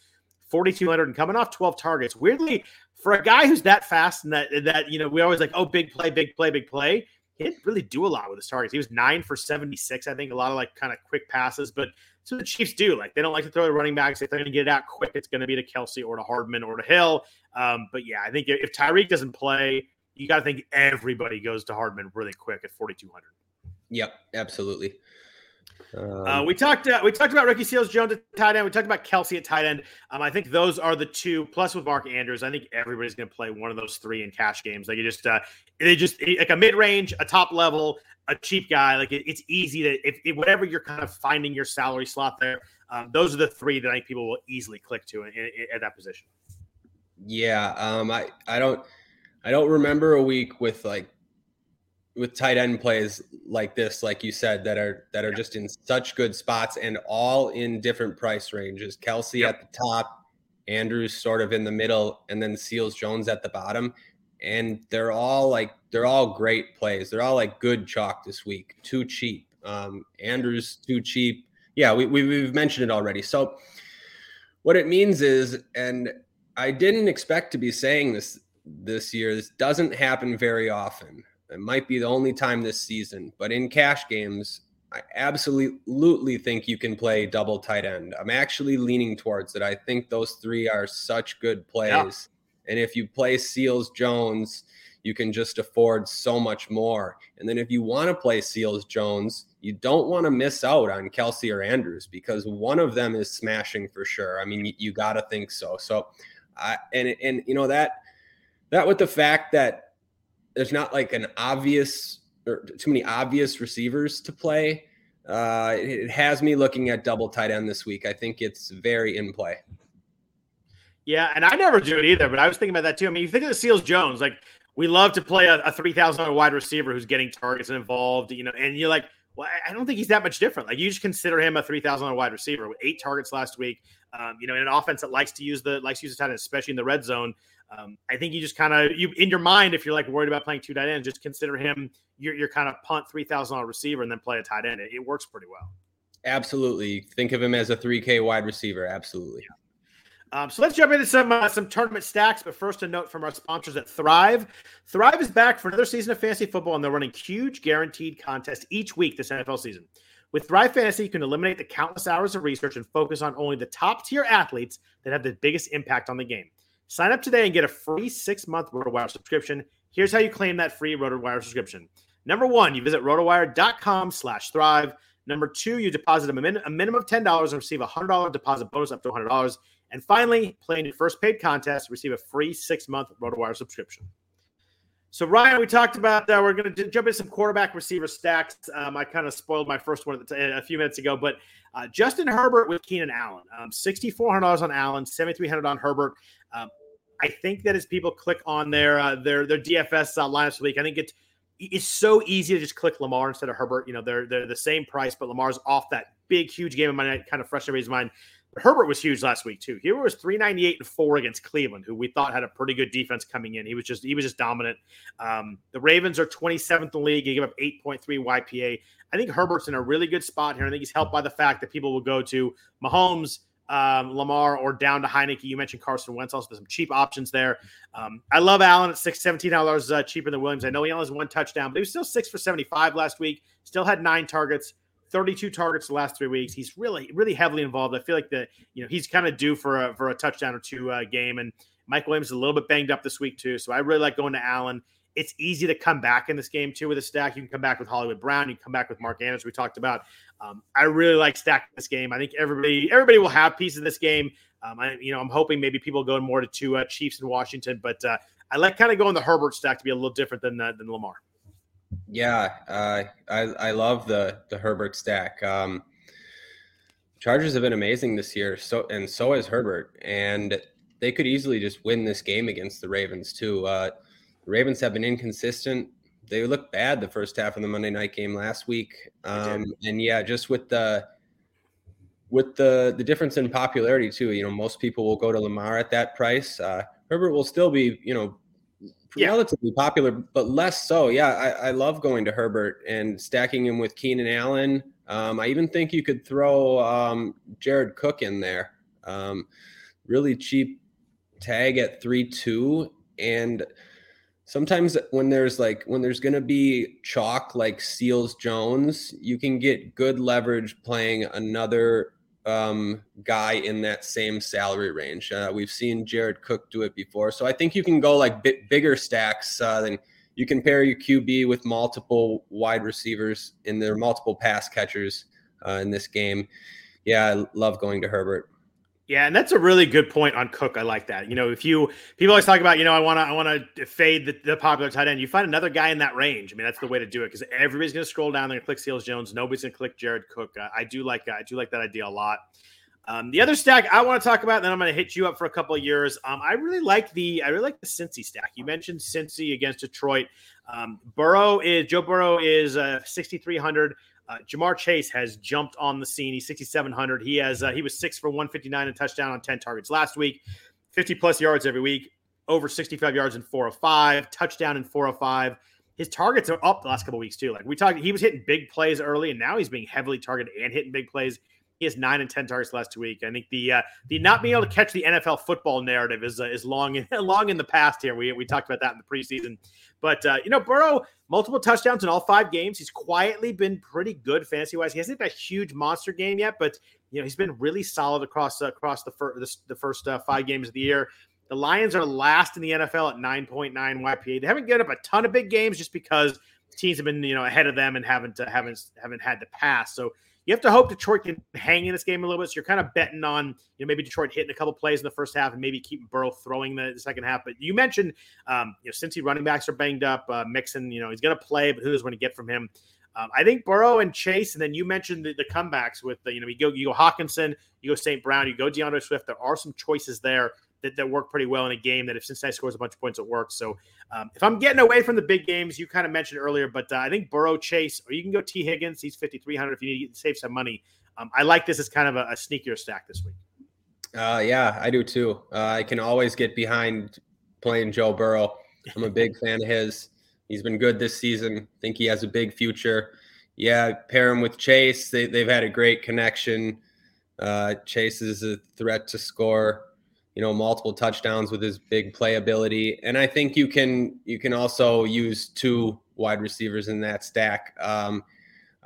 4,200 and coming off 12 targets. Weirdly, for a guy who's that fast and that, that, you know, we always like, oh, big play, big play, big play. He didn't really do a lot with his targets. He was nine for 76, I think, a lot of like kind of quick passes. But so the Chiefs do. Like, they don't like to throw the running backs. If they're going to get it out quick, it's going to be to Kelce or to Hardman or to Hill. Um, but yeah, I think if Tyreek doesn't play, you got to think everybody goes to Hardman really quick at 4,200. Yep, absolutely. Um, uh, we talked. Uh, we talked about Ricky Seals Jones at tight end. We talked about Kelce at tight end. Um, I think those are the two. Plus with Mark Andrews, I think everybody's going to play one of those three in cash games. Like you just, uh, they just like a mid range, a top level, a cheap guy. Like it, it's easy to if, if, whatever you're kind of finding your salary slot there. Um, those are the three that I think people will easily click to in, in, at that position. Yeah, um, I I don't I don't remember a week with like with tight end plays like this, like you said, that are that are just in such good spots and all in different price ranges. Kelce yep. at the top, Andrews sort of in the middle, and then Seals Jones at the bottom. And they're all like they're all great plays. They're all like good chalk this week. Too cheap. Um, Andrews too cheap. Yeah, we, we we've mentioned it already. So what it means is, and I didn't expect to be saying this this year. This doesn't happen very often. It might be the only time this season, but in cash games, I absolutely think you can play double tight end. I'm actually leaning towards it. I think those three are such good plays. Yeah. And if you play Seals Jones, you can just afford so much more. And then if you want to play Seals Jones, you don't want to miss out on Kelce or Andrews because one of them is smashing for sure. I mean, you, you got to think so. So, I and and you know that that with the fact that there's not like an obvious or too many obvious receivers to play. Uh, it has me looking at double tight end this week. I think it's very in play. Yeah, and I never do it either, but I was thinking about that too. I mean, you think of the Seals Jones, like we love to play a, a three thousand wide receiver who's getting targets and involved, you know, and you're like, well, I don't think he's that much different. Like you just consider him a three thousand wide receiver with eight targets last week. Um, you know, in an offense that likes to use the likes to use the tight end, especially in the red zone. Um, I think you just kind of you in your mind, if you're like worried about playing two tight ends, just consider him your your kind of punt three thousand dollar receiver and then play a tight end. It, it, works pretty well. Absolutely, think of him as a three K wide receiver. Absolutely. Yeah. Um, so let's jump into some uh, some tournament stacks. But first, a note from our sponsors at Thrive. Thrive is back for another season of fantasy football, and they're running huge guaranteed contests each week this NFL season. With Thrive Fantasy, you can eliminate the countless hours of research and focus on only the top tier athletes that have the biggest impact on the game. Sign up today and get a free six month RotoWire subscription. Here's how you claim that free RotoWire subscription. Number one, you visit rotowire.com slash thrive. Number two, you deposit a, min- a minimum of $10 and receive a $100 deposit bonus up to $100. And finally, play in your first paid contest, receive a free six month RotoWire subscription. So, Ryan, we talked about that. we're going to jump into some quarterback receiver stacks. Um, I kind of spoiled my first one a few minutes ago, but uh, Justin Herbert with Keenan Allen, um, $6,400 on Allen, 7300 on Herbert. Um, I think that as people click on their uh, their their DFS uh, lineups week, I think it's it's so easy to just click Lamar instead of Herbert. You know, they're they're the same price, but Lamar's off that big, huge game of my night, kind of fresh everybody's mind. Herbert was huge last week too. He was 398 and four against Cleveland, who we thought had a pretty good defense coming in. He was just he was just dominant. Um, the Ravens are 27th in the league. He gave up 8.3 YPA. I think Herbert's in a really good spot here. I think he's helped by the fact that people will go to Mahomes, um, Lamar or down to Heinicke. You mentioned Carson Wentz. Also, some cheap options there. Um, I love Allen at six, seventeen dollars uh, cheaper than Williams. I know he only has one touchdown, but he was still six for seventy five last week. Still had nine targets. 32 targets the last three weeks. He's really, really heavily involved. I feel like the, you know, he's kind of due for a for a touchdown or two uh, game. And Mike Williams is a little bit banged up this week too. So I really like going to Allen. It's easy to come back in this game too with a stack. You can come back with Hollywood Brown. You can come back with Mark Andrews. We talked about. Um, I really like stacking this game. I think everybody everybody will have pieces of this game. Um, I, you know, I'm hoping maybe people go more to two uh, Chiefs in Washington, but uh, I like kind of going the Herbert stack to be a little different than uh, than Lamar. Yeah, uh, I I love the the Herbert stack. Um, Chargers have been amazing this year, so and so has Herbert, and they could easily just win this game against the Ravens too. Uh, the Ravens have been inconsistent they looked bad the first half of the Monday night game last week. Um, and yeah, just with the with the the difference in popularity too. You know, most people will go to Lamar at that price. Uh, Herbert will still be, you know, yeah. relatively popular, but less so. Yeah, I, I, love going to Herbert and stacking him with Keenan Allen. Um, I even think you could throw um, Jared Cook in there. Um, really cheap tag at three two and sometimes when there's like when there's going to be chalk like Seals Jones, you can get good leverage playing another um, guy in that same salary range. Uh, we've seen Jared Cook do it before, so I think you can go like bit bigger stacks uh, than you can pair your QB with multiple wide receivers in their multiple pass catchers uh, in this game. Yeah, I love going to Herbert. Yeah, and that's a really good point on Cook. I like that. You know, if you people always talk about, you know, I want to I want to fade the, the, popular tight end. You find another guy in that range. I mean, that's the way to do it because everybody's going to scroll down. To click Seals Jones. Nobody's going to click Jared Cook. Uh, I do like I do like that idea a lot. Um, the other stack I want to talk about, and then I'm going to hit you up for a couple of years. Um, I really like the I really like the Cincy stack. You mentioned Cincy against Detroit. Um, Burrow is Joe Burrow is uh, 6,300. Uh, Ja'Marr Chase has jumped on the scene. He's 6,700. He has uh, he was six for 159 and touchdown on 10 targets last week, 50 plus yards every week, over 65 yards in 405, touchdown in 405. His targets are up the last couple weeks too. Like we talked, he was hitting big plays early, and now he's being heavily targeted and hitting big plays. He has nine and ten targets last week. I think the uh, the not being able to catch the NFL football narrative is uh, is long in, long in the past. Here we we talked about that in the preseason, but uh, you know Burrow multiple touchdowns in all five games. He's quietly been pretty good fantasy wise. He hasn't had a huge monster game yet, but you know he's been really solid across uh, across the fir- the, the first uh, five games of the year. The Lions are last in the NFL at 9.9 YPA. They haven't given up a ton of big games just because teams have been you know ahead of them and haven't uh, haven't haven't had to pass. So you have to hope Detroit can hang in this game a little bit. So you're kind of betting on, you know, maybe Detroit hitting a couple plays in the first half and maybe keep Burrow throwing the, the second half. But you mentioned, um, you know, Cincy running backs are banged up, uh, Mixon, you know, he's going to play, but who knows when to get from him. Um, I think Burrow and Chase, and then you mentioned the, the comebacks with the, you know, you go you go Hockenson, you go St. Brown, you go D'Andre Swift. There are some choices there that, that work pretty well in a game that if Cincinnati scores a bunch of points, it works. So um, if I'm getting away from the big games, you kind of mentioned earlier, but uh, I think Burrow, Chase, or you can go T. Higgins. He's 5,300 if you need to save some money. Um, I like this as kind of a, a sneakier stack this week. Uh, yeah, I do too. Uh, I can always get behind playing Joe Burrow. I'm a big fan of his. He's been good this season. think he has a big future. Yeah, pair him with Chase. They, they've had a great connection. Uh, Chase is a threat to score you know multiple touchdowns with his big playability and i think you can you can also use two wide receivers in that stack um,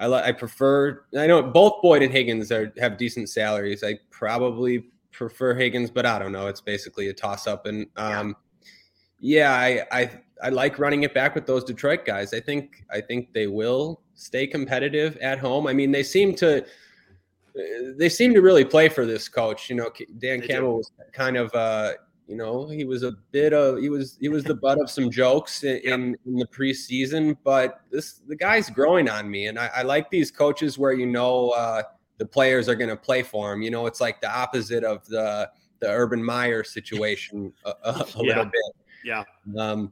I I prefer. I know both Boyd and Higgins are have decent salaries. I probably prefer Higgins, but I don't know. It's basically a toss up. And um, yeah, yeah I, I I like running it back with those Detroit guys. I think I think they will stay competitive at home. I mean, they seem to they seem to really play for this coach. You know, Dan they Campbell do. was kind of uh, you know, he was a bit of he was he was the butt of some jokes in, in, in the preseason, but this the guy's growing on me, and I, I like these coaches where you know uh, the players are going to play for him. You know, it's like the opposite of the the Urban Meyer situation a, a, a yeah. little bit. Yeah. Um.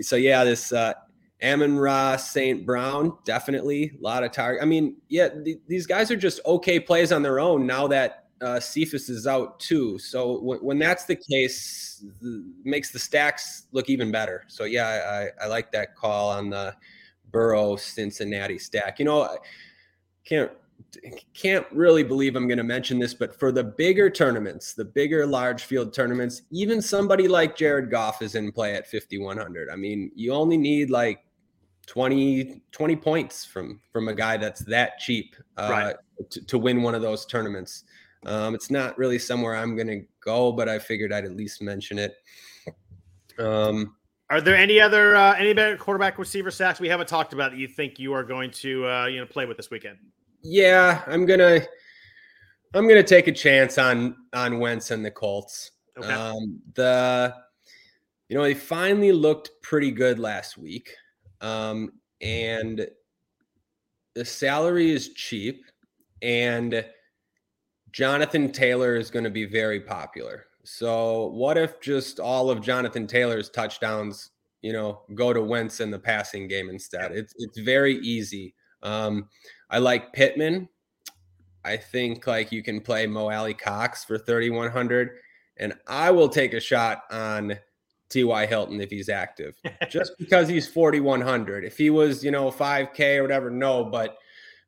So yeah, this uh, Amon-Ra St. Brown definitely a lot of target. I mean, yeah, th- these guys are just okay plays on their own now that uh, Cephus is out too. So w- when that's the case, the, makes the stacks look even better. So yeah, I, I like that call on the Burrow Cincinnati stack. You know, I can't can't really believe I'm going to mention this, but for the bigger tournaments, the bigger large field tournaments, even somebody like Jared Goff is in play at 5100. I mean, you only need like 20 20 points from from a guy that's that cheap uh, right. to, to win one of those tournaments. Um, it's not really somewhere I'm going to go, but I figured I'd at least mention it. Um, are there any other uh, any better quarterback receiver sacks we haven't talked about that you think you are going to uh, you know play with this weekend? Yeah, I'm gonna I'm gonna take a chance on on Wentz and the Colts. Okay. Um, the you know they finally looked pretty good last week, um, and the salary is cheap, and Jonathan Taylor is going to be very popular. So what if just all of Jonathan Taylor's touchdowns, you know, go to Wentz in the passing game instead? It's it's very easy. Um, I like Pittman. I think like you can play Mo Alie-Cox for 3100 and I will take a shot on T.Y. Hilton if he's active. Just because he's 4100. If he was, you know, 5k or whatever, no, but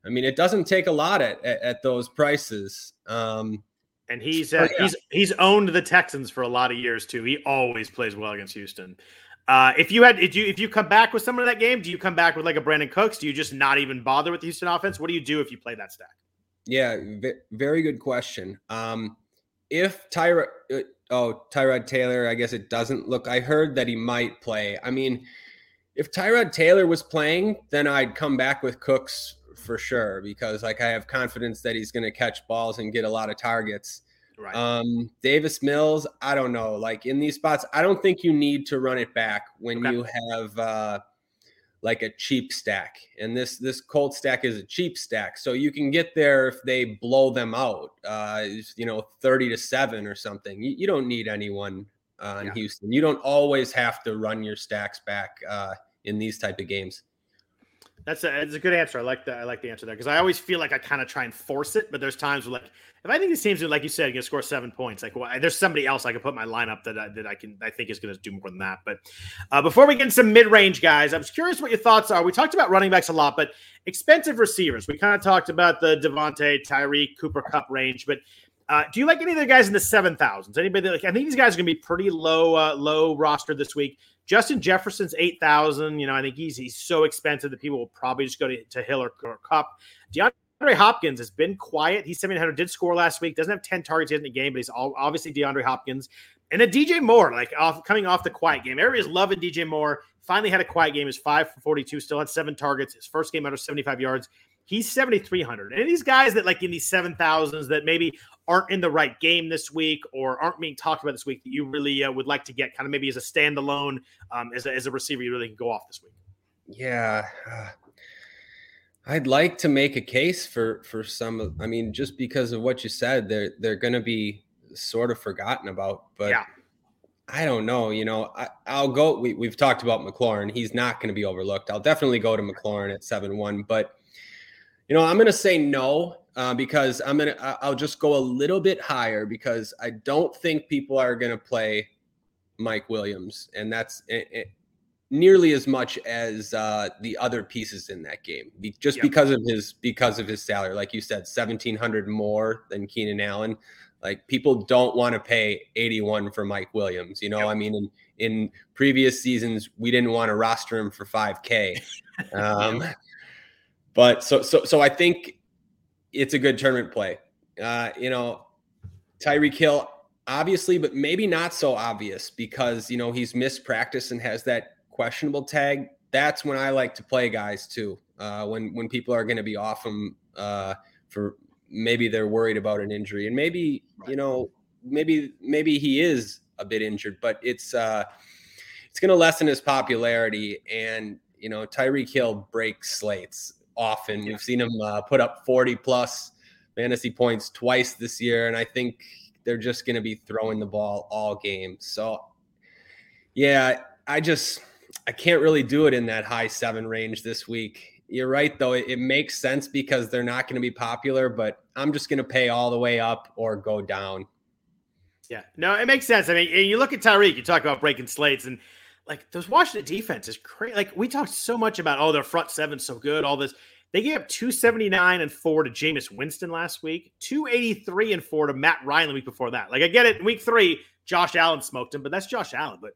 I mean, it doesn't take a lot at, at, at those prices. Um, and he's uh, yeah. he's he's owned the Texans for a lot of years too. He always plays well against Houston. Uh, if you had if you if you come back with someone in that game, do you come back with like a Brandin Cooks? Do you just not even bother with the Houston offense? What do you do if you play that stack? Yeah, v- very good question. Um, if Tyra, uh, oh Tyrod Taylor, I guess it doesn't look. I heard that he might play. I mean, if Tyrod Taylor was playing, then I'd come back with Cooks for sure because like I have confidence that he's going to catch balls and get a lot of targets. Right. Um, Davis Mills, I don't know. Like in these spots, I don't think you need to run it back when okay. you have uh, like a cheap stack. And this this Colts stack is a cheap stack, so you can get there if they blow them out. Uh, you know, thirty to seven or something. You, you don't need anyone uh, in yeah. Houston. You don't always have to run your stacks back uh, in these type of games. That's a, that's a good answer. I like that. I like the answer there because I always feel like I kind of try and force it, but there's times where like if I think these teams like you said, going to score seven points, like well, there's somebody else I can put my lineup that I, that I can I think is going to do more than that. But uh, before we get into some mid range guys, I'm curious what your thoughts are. We talked about running backs a lot, but expensive receivers. We kind of talked about the Davante, Tyreek, Cooper Kupp range, but uh, do you like any of the guys in the seven thousands? Anybody like? I think these guys are going to be pretty low, uh, low roster this week. Justin Jefferson's eight thousand. You know, I think he's he's so expensive that people will probably just go to, to Hill or, or Kupp. DeAndre Hopkins has been quiet. He's seven hundred. Did score last week. Doesn't have ten targets in the game, but he's all, obviously DeAndre Hopkins. And then DJ Moore, like off coming off the quiet game. Everybody's loving DJ Moore. Finally had a quiet game. He's five for forty-two. Still had seven targets. His first game under seventy-five yards. He's 7,300. And these guys that like in these 7,000s that maybe aren't in the right game this week or aren't being talked about this week that you really uh, would like to get kind of maybe as a standalone um, as, a, as a receiver you really can go off this week? Yeah. Uh, I'd like to make a case for for some of I mean just because of what you said they're they're going to be sort of forgotten about but yeah. I don't know. You know, I, will go. We, have talked about McLaurin. He's not going to be overlooked. I'll definitely go to McLaurin at 7 1. But you know, I'm going to say no uh, because I'm going to, I'll just go a little bit higher because I don't think people are going to play Mike Williams. And that's it, it, nearly as much as uh, the other pieces in that game, Be, just yep. because of his, because of his salary. Like you said, 1700 more than Keenan Allen. Like people don't want to pay 81 for Mike Williams. You know, yep. I mean, in, in previous seasons, we didn't want to roster him for 5K. Um, but so so so I think it's a good tournament play. Uh, you know, Tyreek Hill, obviously, but maybe not so obvious because you know he's missed practice and has that questionable tag. That's when I like to play guys too. Uh, when when people are going to be off them uh, for maybe they're worried about an injury, and maybe you know maybe maybe he is a bit injured, but it's uh, it's going to lessen his popularity. And you know, Tyreek Hill breaks slates often. Yeah. We've seen him uh, put up 40 plus fantasy points twice this year, and I think they're just going to be throwing the ball all game. So, yeah, I just I can't really do it in that high seven range this week. You're right, though. It, it makes sense because they're not going to be popular, but I'm just going to pay all the way up or go down. Yeah, no, it makes sense. I mean, you look at Tyreek, you talk about breaking slates, and like those Washington defense is crazy. Like we talked so much about, oh, their front seven's so good, all this. They gave up 279 and four to Jameis Winston last week, 283 and four to Matt Ryan the week before that. Like I get it, week three, Josh Allen smoked him, but that's Josh Allen. But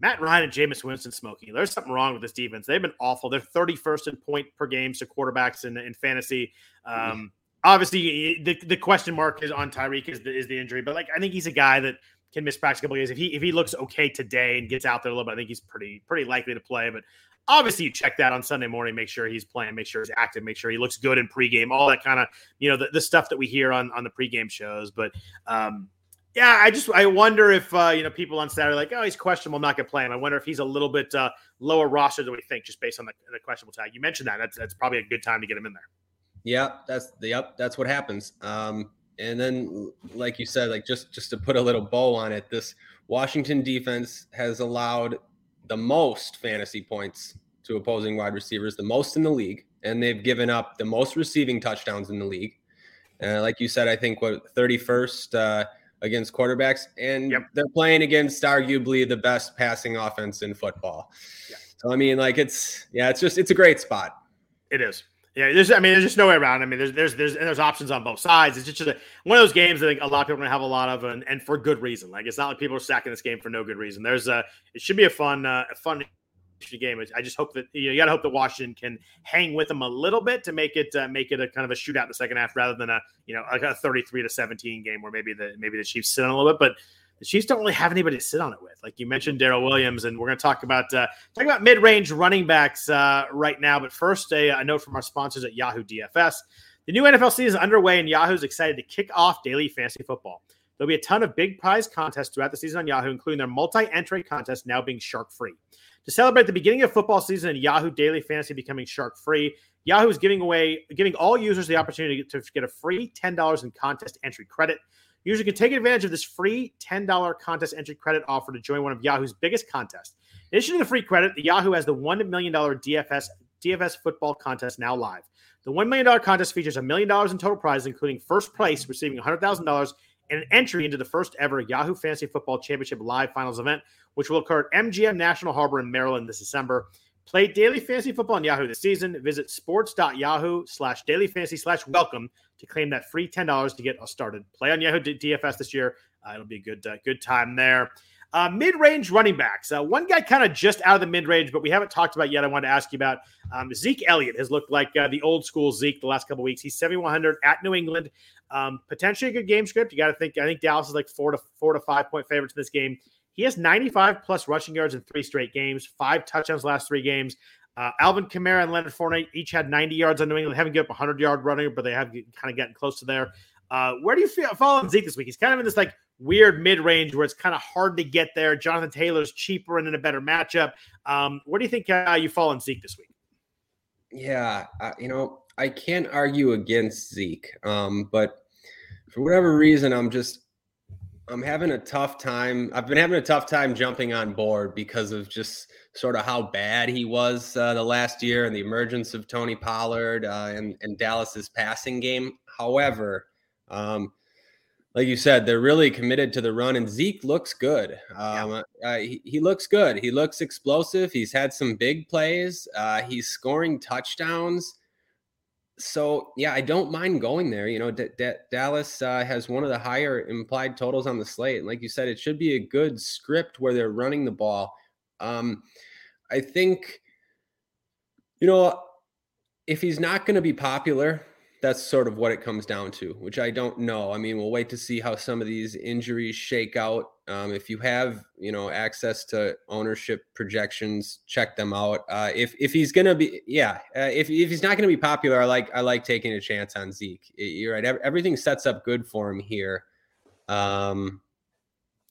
Matt Ryan and Jameis Winston smoking. There's something wrong with this defense. They've been awful. They're 31st in point per game to quarterbacks in, in fantasy. Um, obviously the, the question mark is on Tyreek is the, is the injury, but like I think he's a guy that can miss practice a couple games. If he if he looks okay today and gets out there a little bit, I think he's pretty pretty likely to play. But obviously, you check that on Sunday morning, make sure he's playing, make sure he's active, make sure he looks good in pregame, all that kind of you know the, the stuff that we hear on on the pregame shows. But um, yeah, I just I wonder if uh, you know people on Saturday like, oh, he's questionable, I'm not gonna play him. I wonder if he's a little bit uh, lower roster than we think, just based on the, the questionable tag. You mentioned that. That's that's probably a good time to get him in there. Yeah, that's the yep, that's what happens. Um, and then, like you said, like just just to put a little bow on it, this Washington defense has allowed the most fantasy points to opposing wide receivers, the most in the league, and they've given up the most receiving touchdowns in the league. Uh, like you said, I think what 31st uh, against quarterbacks, and yep. they're playing against arguably the best passing offense in football. Yeah. So I mean, like it's yeah, it's just it's a great spot. It is. Yeah, there's. I mean, there's just no way around. I mean, there's there's there's and there's options on both sides. It's just a, one of those games I think a lot of people are gonna have a lot of, and, and for good reason. Like it's not like people are stacking this game for no good reason. There's a. It should be a fun, uh, a fun game. I just hope that you, know, you got to hope that Washington can hang with them a little bit to make it uh, make it a kind of a shootout in the second half rather than a you know like a 33 to 17 game where maybe the maybe the Chiefs sit on a little bit. But the Chiefs don't really have anybody to sit on it with. Like you mentioned, Darrel Williams, and we're going to talk about uh, talk about mid range running backs uh, right now. But first, a, a, note from our sponsors at Yahoo DFS: the new NFL season is underway, and Yahoo is excited to kick off daily fantasy football. There'll be a ton of big prize contests throughout the season on Yahoo, including their multi-entry contest now being shark free. To celebrate the beginning of football season and Yahoo Daily Fantasy becoming shark free, Yahoo is giving away giving all users the opportunity to get a free $10 in contest entry credit. Users can take advantage of this free $10 contest entry credit offer to join one of Yahoo's biggest contests. In addition to the free credit, the Yahoo has the $1 million DFS, DFS football contest now live. The $1 million contest features a million dollars in total prizes, including first place receiving $100,000 and an entry into the first ever Yahoo Fantasy Football Championship Live Finals event, which will occur at MGM National Harbor in Maryland this December. Play daily fantasy football on Yahoo this season. Visit sports.yahoo slash daily fantasy slash welcome to claim that free $10 to get us started. Play on Yahoo DFS this year. Uh, it'll be a good, uh, good time there. Uh, mid-range running backs. Uh, one guy kind of just out of the mid-range, but we haven't talked about yet. I wanted to ask you about um, Zeke Elliott. Has looked like uh, the old school Zeke the last couple weeks. He's 7100 at New England. Um, potentially a good game script. You got to think. I think Dallas is like four to four to five point favorites in this game. He has 95 plus rushing yards in three straight games, five touchdowns last three games. Uh, Alvin Kamara and Leonard Fournette each had 90 yards on New England. They haven't given up 100 yard running, but they have kind of gotten close to there. Uh, where do you feel following Zeke this week? He's kind of in this like weird mid range where it's kind of hard to get there. Jonathan Taylor's cheaper and in a better matchup. Um, where do you think uh, you fall on Zeke this week? Yeah, uh, you know, I can't argue against Zeke, um, but for whatever reason, I'm just I'm having a tough time. I've been having a tough time jumping on board because of just sort of how bad he was uh, the last year and the emergence of Tony Pollard uh, and, and Dallas's passing game. However, um, like you said, they're really committed to the run, and Zeke looks good. Um, uh, he, he, looks good. He looks explosive. He's had some big plays. Uh, he's scoring touchdowns so yeah, I don't mind going there. You know, D- D- Dallas uh, has one of the higher implied totals on the slate, and like you said, it should be a good script where they're running the ball. Um, I think, you know, if he's not going to be popular, that's sort of what it comes down to, which I don't know. I mean, we'll wait to see how some of these injuries shake out. Um, if you have, you know, access to ownership projections, check them out. Uh, if if he's gonna be, yeah, uh, if if he's not gonna be popular, I like I like taking a chance on Zeke. You're right. Everything sets up good for him here. Um,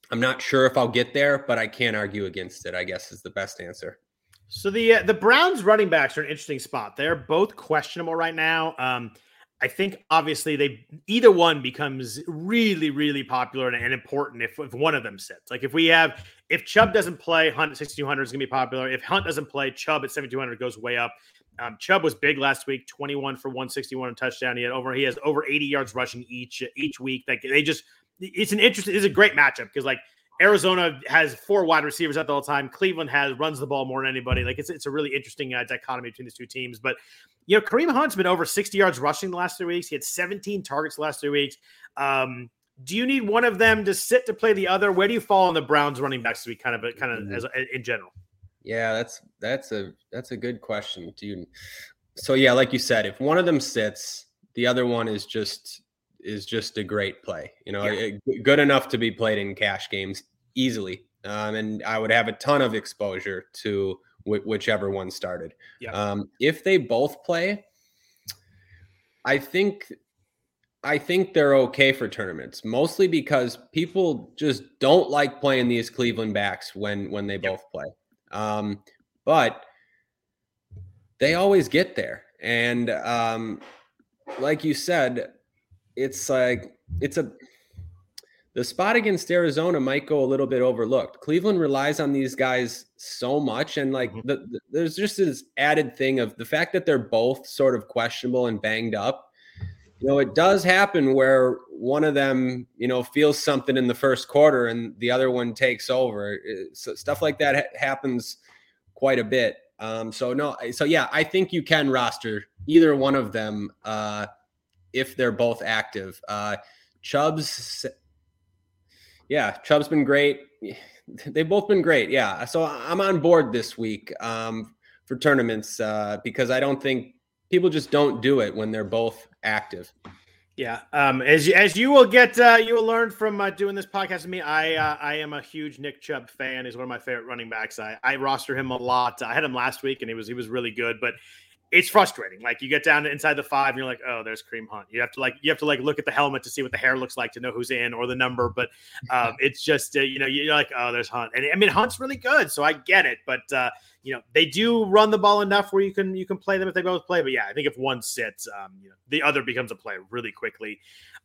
I'm not sure if I'll get there, but I can't argue against it. I guess is the best answer. So the uh, the Browns running backs are an interesting spot. They're both questionable right now. Um, I think obviously they either one becomes really, really popular and, and, important if, if one of them sits. Like if we have if Chubb doesn't play, Hunt at 6200 is gonna be popular. If Hunt doesn't play, Chubb at 7200 goes way up. Um, Chubb was big last week, 21 for 161 and touchdown. He had over he has over 80 yards rushing each each week. Like they just it's an interesting, it's a great matchup because like Arizona has four wide receivers at the whole time. Cleveland has runs the ball more than anybody. Like it's it's a really interesting uh, dichotomy between these two teams. But you know, Kareem Hunt's been over 60 yards rushing the last three weeks. He had 17 targets the last three weeks. Um, do you need one of them to sit to play the other? Where do you fall on the Browns running backs to be kind of kind of mm-hmm. as in general? Yeah, that's that's a that's a good question. You? So yeah, like you said, if one of them sits, the other one is just is just a great play. You know, yeah. it, good enough to be played in cash games easily, um, and I would have a ton of exposure to wh- whichever one started. Yeah. Um, if they both play, I think I think they're okay for tournaments, mostly because people just don't like playing these Cleveland backs when when they both play. Um, but they always get there, and um, like you said, it's like it's a the spot against Arizona might go a little bit overlooked. Cleveland relies on these guys so much, and like mm-hmm. the, the, there's just this added thing of the fact that they're both sort of questionable and banged up. You know, it does happen where one of them, you know, feels something in the first quarter and the other one takes over. So stuff like that ha- happens quite a bit. Um, so no, so yeah, I think you can roster either one of them uh, if they're both active. Uh, Chubb's yeah, Chubb's been great. They've both been great. Yeah. So I'm on board this week um, for tournaments uh, because I don't think people just don't do it when they're both active. Yeah, um, as you, as you will get, uh, you will learn from uh, doing this podcast with me. I uh, I am a huge Nick Chubb fan. He's one of my favorite running backs. I, I roster him a lot. I had him last week, and he was he was really good. But it's frustrating. Like you get down inside the five, and you're like, oh, there's Kareem Hunt. You have to like you have to like look at the helmet to see what the hair looks like to know who's in or the number. But um, it's just uh, you know you're like, oh, there's Hunt, and I mean Hunt's really good, so I get it. But uh, you know they do run the ball enough where you can you can play them if they both play. But yeah, I think if one sits, um, you know the other becomes a play really quickly.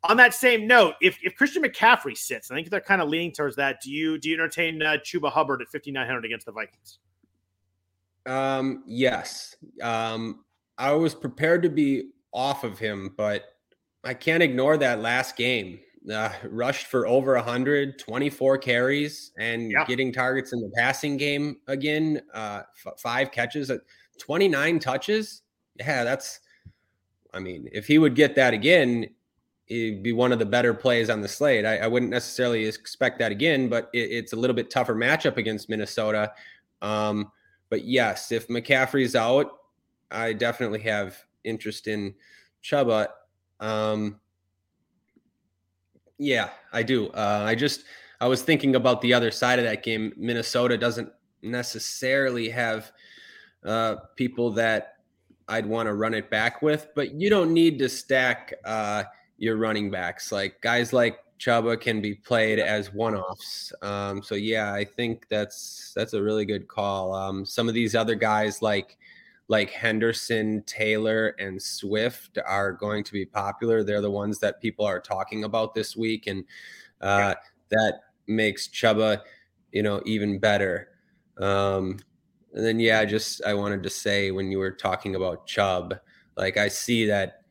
On that same note, if, if Christian McCaffrey sits, I think they're kind of leaning towards that. Do you do you entertain uh, Chuba Hubbard at 5900 against the Vikings? Um, yes. Um, I was prepared to be off of him, but I can't ignore that last game. Uh, rushed for over 100, 24 carries, and yeah. getting targets in the passing game again. Uh, f- five catches at 29 touches. Yeah, that's, I mean, if he would get that again, it'd be one of the better plays on the slate. I, I wouldn't necessarily expect that again, but it, it's a little bit tougher matchup against Minnesota. Um, but yes, if McCaffrey's out, I definitely have interest in Chuba. Um, yeah, I do. Uh, I just I was thinking about the other side of that game. Minnesota doesn't necessarily have uh, people that I'd want to run it back with, but you don't need to stack uh, your running backs. Like guys like Chuba can be played as one-offs. Um, so yeah, I think that's that's a really good call. Um, some of these other guys like like Henderson, Taylor, and Swift are going to be popular. They're the ones that people are talking about this week, and uh, that makes Chuba, you know, even better. Um, and then yeah, just I wanted to say when you were talking about Chubb, like I see that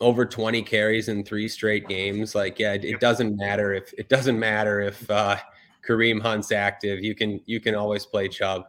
over 20 carries in three straight games. Like, yeah, it, it doesn't matter if it doesn't matter if uh, Kareem Hunt's active. You can you can always play Chubb.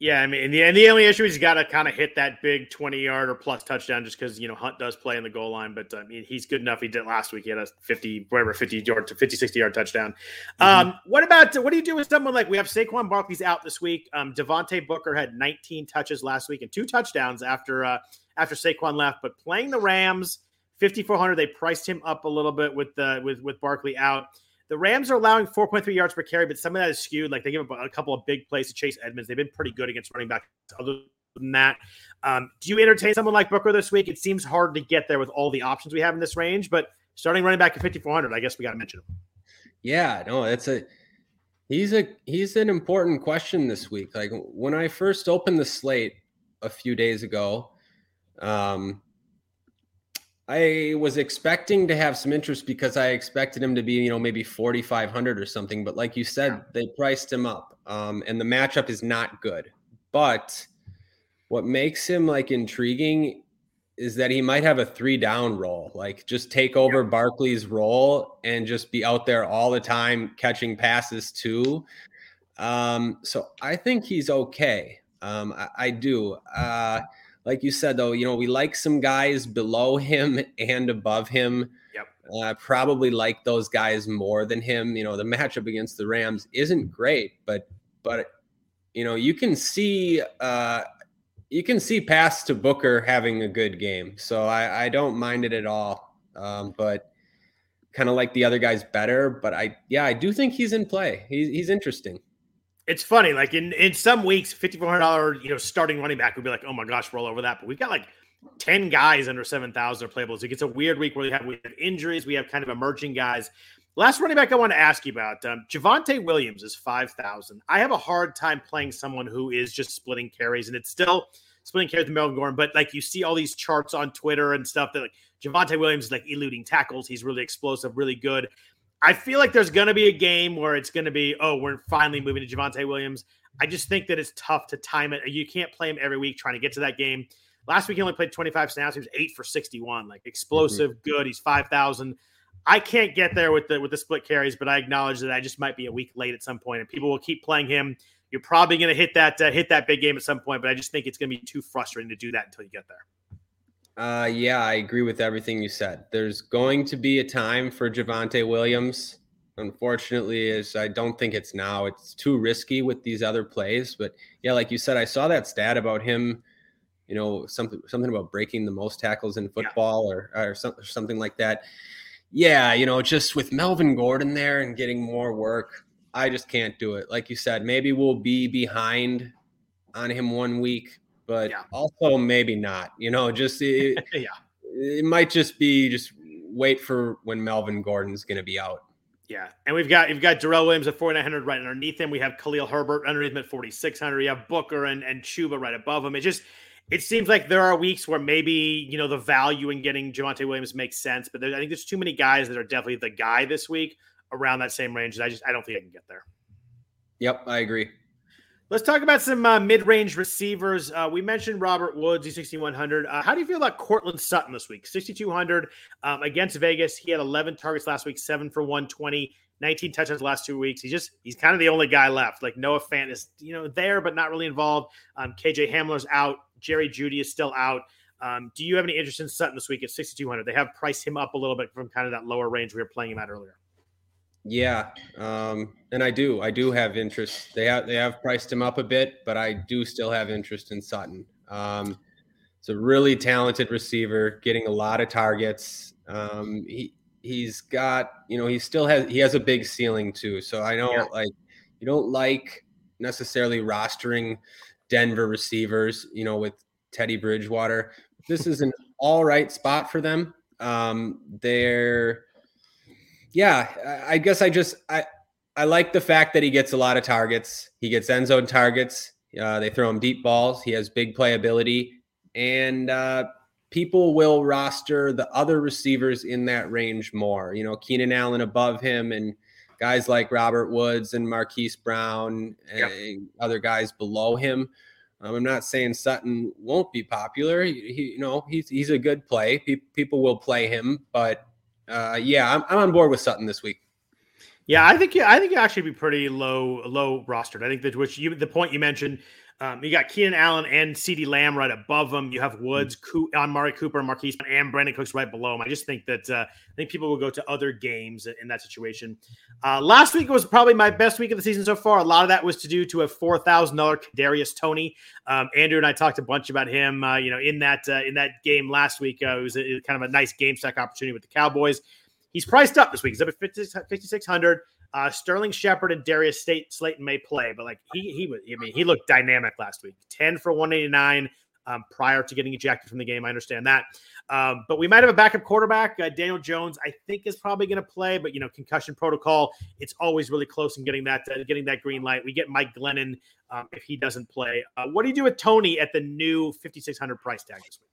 Yeah, I mean, and the, and the only issue is you got to kind of hit that big 20 yard or plus touchdown just because, you know, Hunt does play in the goal line, but I mean, he's good enough. He did last week. He had a 50, whatever, 50 yard to 50, 60 yard touchdown. Mm-hmm. Um, what about, what do you do with someone like we have Saquon Barkley's out this week? Um, Devontae Booker had 19 touches last week and two touchdowns after, uh, after Saquon left, but playing the Rams, 5,400, they priced him up a little bit with the, with, with Barkley out. The Rams are allowing 4.3 yards per carry, but some of that is skewed. Like they give up a couple of big plays to Chase Edmonds. They've been pretty good against running backs. Other than that, um, do you entertain someone like Booker this week? It seems hard to get there with all the options we have in this range, but starting running back at 5,400, I guess we got to mention him. Yeah, no, it's a he's a he's an important question this week. Like when I first opened the slate a few days ago, um, I was expecting to have some interest because I expected him to be, you know, maybe 4,500 or something. But like you said, yeah. they priced him up, um, and the matchup is not good. But what makes him like intriguing is that he might have a three down role, like just take over yeah. Barkley's role and just be out there all the time catching passes too. Um, so I think he's okay. Um, I, I do. Uh, like you said, though, you know, we like some guys below him and above him. Yep. Uh, probably like those guys more than him. You know, the matchup against the Rams isn't great, but but you know, you can see uh, you can see pass to Booker having a good game. So I, I don't mind it at all. Um, but kind of like the other guys better. But I yeah, I do think he's in play. He's he's interesting it's funny. Like in in some weeks, fifty four hundred dollar you know starting running back would be like, oh my gosh, roll over that. But we've got like ten guys under seven thousand playable. It gets a weird week where we have we have injuries, we have kind of emerging guys. Last running back I want to ask you about, um, Javonte Williams is five thousand. I have a hard time playing someone who is just splitting carries, and it's still splitting carries with Melvin Gordon. But like you see all these charts on Twitter and stuff that like Javonte Williams is like eluding tackles. He's really explosive, really good. I feel like there's going to be a game where it's going to be, oh, we're finally moving to Javonte Williams. I just think that it's tough to time it. You can't play him every week trying to get to that game. Last week he only played 25 snaps. He was eight for 61, like explosive, mm-hmm. good. He's 5,000. I can't get there with the with the split carries, but I acknowledge that I just might be a week late at some point, and people will keep playing him. You're probably going to hit that uh, hit that big game at some point, but I just think it's going to be too frustrating to do that until you get there. Uh, yeah, I agree with everything you said. There's going to be a time for Javonte Williams. Unfortunately, is I don't think it's now. It's too risky with these other plays. But yeah, like you said, I saw that stat about him. You know, something something about breaking the most tackles in football, yeah. or or some, something like that. Yeah, you know, just with Melvin Gordon there and getting more work, I just can't do it. Like you said, maybe we'll be behind on him one week but yeah. also maybe not. You know, just it, yeah, it might just be just wait for when Melvin Gordon's going to be out. Yeah, and we've got you've got Darrel Williams at 4900 right underneath him. We have Khalil Herbert underneath him at 4600. You have Booker and and Chuba right above him. It just it seems like there are weeks where maybe you know the value in getting Javonte Williams makes sense, but there, I think there's too many guys that are definitely the guy this week around that same range. And I just I don't think I can get there. Yep, I agree. Let's talk about some uh, mid-range receivers. Uh, we mentioned Robert Woods, he's 6,100. Uh, how do you feel about Courtland Sutton this week? 6,200 um, against Vegas. He had 11 targets last week, seven for 120, 19 touchdowns last two weeks. He's just he's kind of the only guy left. Like Noah Fant is you know there, but not really involved. Um, KJ Hamler's out. Jerry Jeudy is still out. Um, do you have any interest in Sutton this week at 6,200? They have priced him up a little bit from kind of that lower range we were playing him at earlier. Yeah, um, and I do. I do have interest. They have they have priced him up a bit, but I do still have interest in Sutton. Um, it's a really talented receiver, getting a lot of targets. Um, he he's got you know he still has he has a big ceiling too. So I know yeah. like you don't like necessarily rostering Denver receivers, you know, with Teddy Bridgewater. This is an all right spot for them. Um, they're yeah, I guess I just I I like the fact that he gets a lot of targets. He gets end zone targets. Uh, they throw him deep balls. He has big playability, and uh, people will roster the other receivers in that range more. You know, Keenan Allen above him, and guys like Robert Woods and Marquise Brown and other guys below him. Um, I'm not saying Sutton won't be popular. He, he, you know, he's he's a good play. Pe- people will play him, but uh, yeah, I'm, I'm on board with Sutton this week. Yeah, I think I think you actually be pretty low low rostered. I think that which you the point you mentioned, um, you got Keenan Allen and CeeDee Lamb right above them. You have Woods, mm-hmm. Amari Cooper, Marquise, and Brandin Cooks right below him. I just think that uh, I think people will go to other games in that situation. Uh, last week was probably my best week of the season so far. A lot of that was to do to a four thousand dollar Kadarius Toney. Um, Andrew and I talked a bunch about him. Uh, you know, in that uh, in that game last week, uh, it was, a, it was kind of a nice game stack opportunity with the Cowboys. He's priced up this week. He's up at 5,600. Uh, Sterling Shepard and Darius State Slayton may play, but like he he was, I mean, he looked dynamic last week. Ten for one eighty nine um, prior to getting ejected from the game. I understand that, um, but we might have a backup quarterback. Uh, Daniel Jones, I think, is probably going to play, but you know, concussion protocol. It's always really close in getting that uh, getting that green light. We get Mike Glennon um, if he doesn't play. Uh, what do you do with Toney at the new fifty six hundred price tag this week?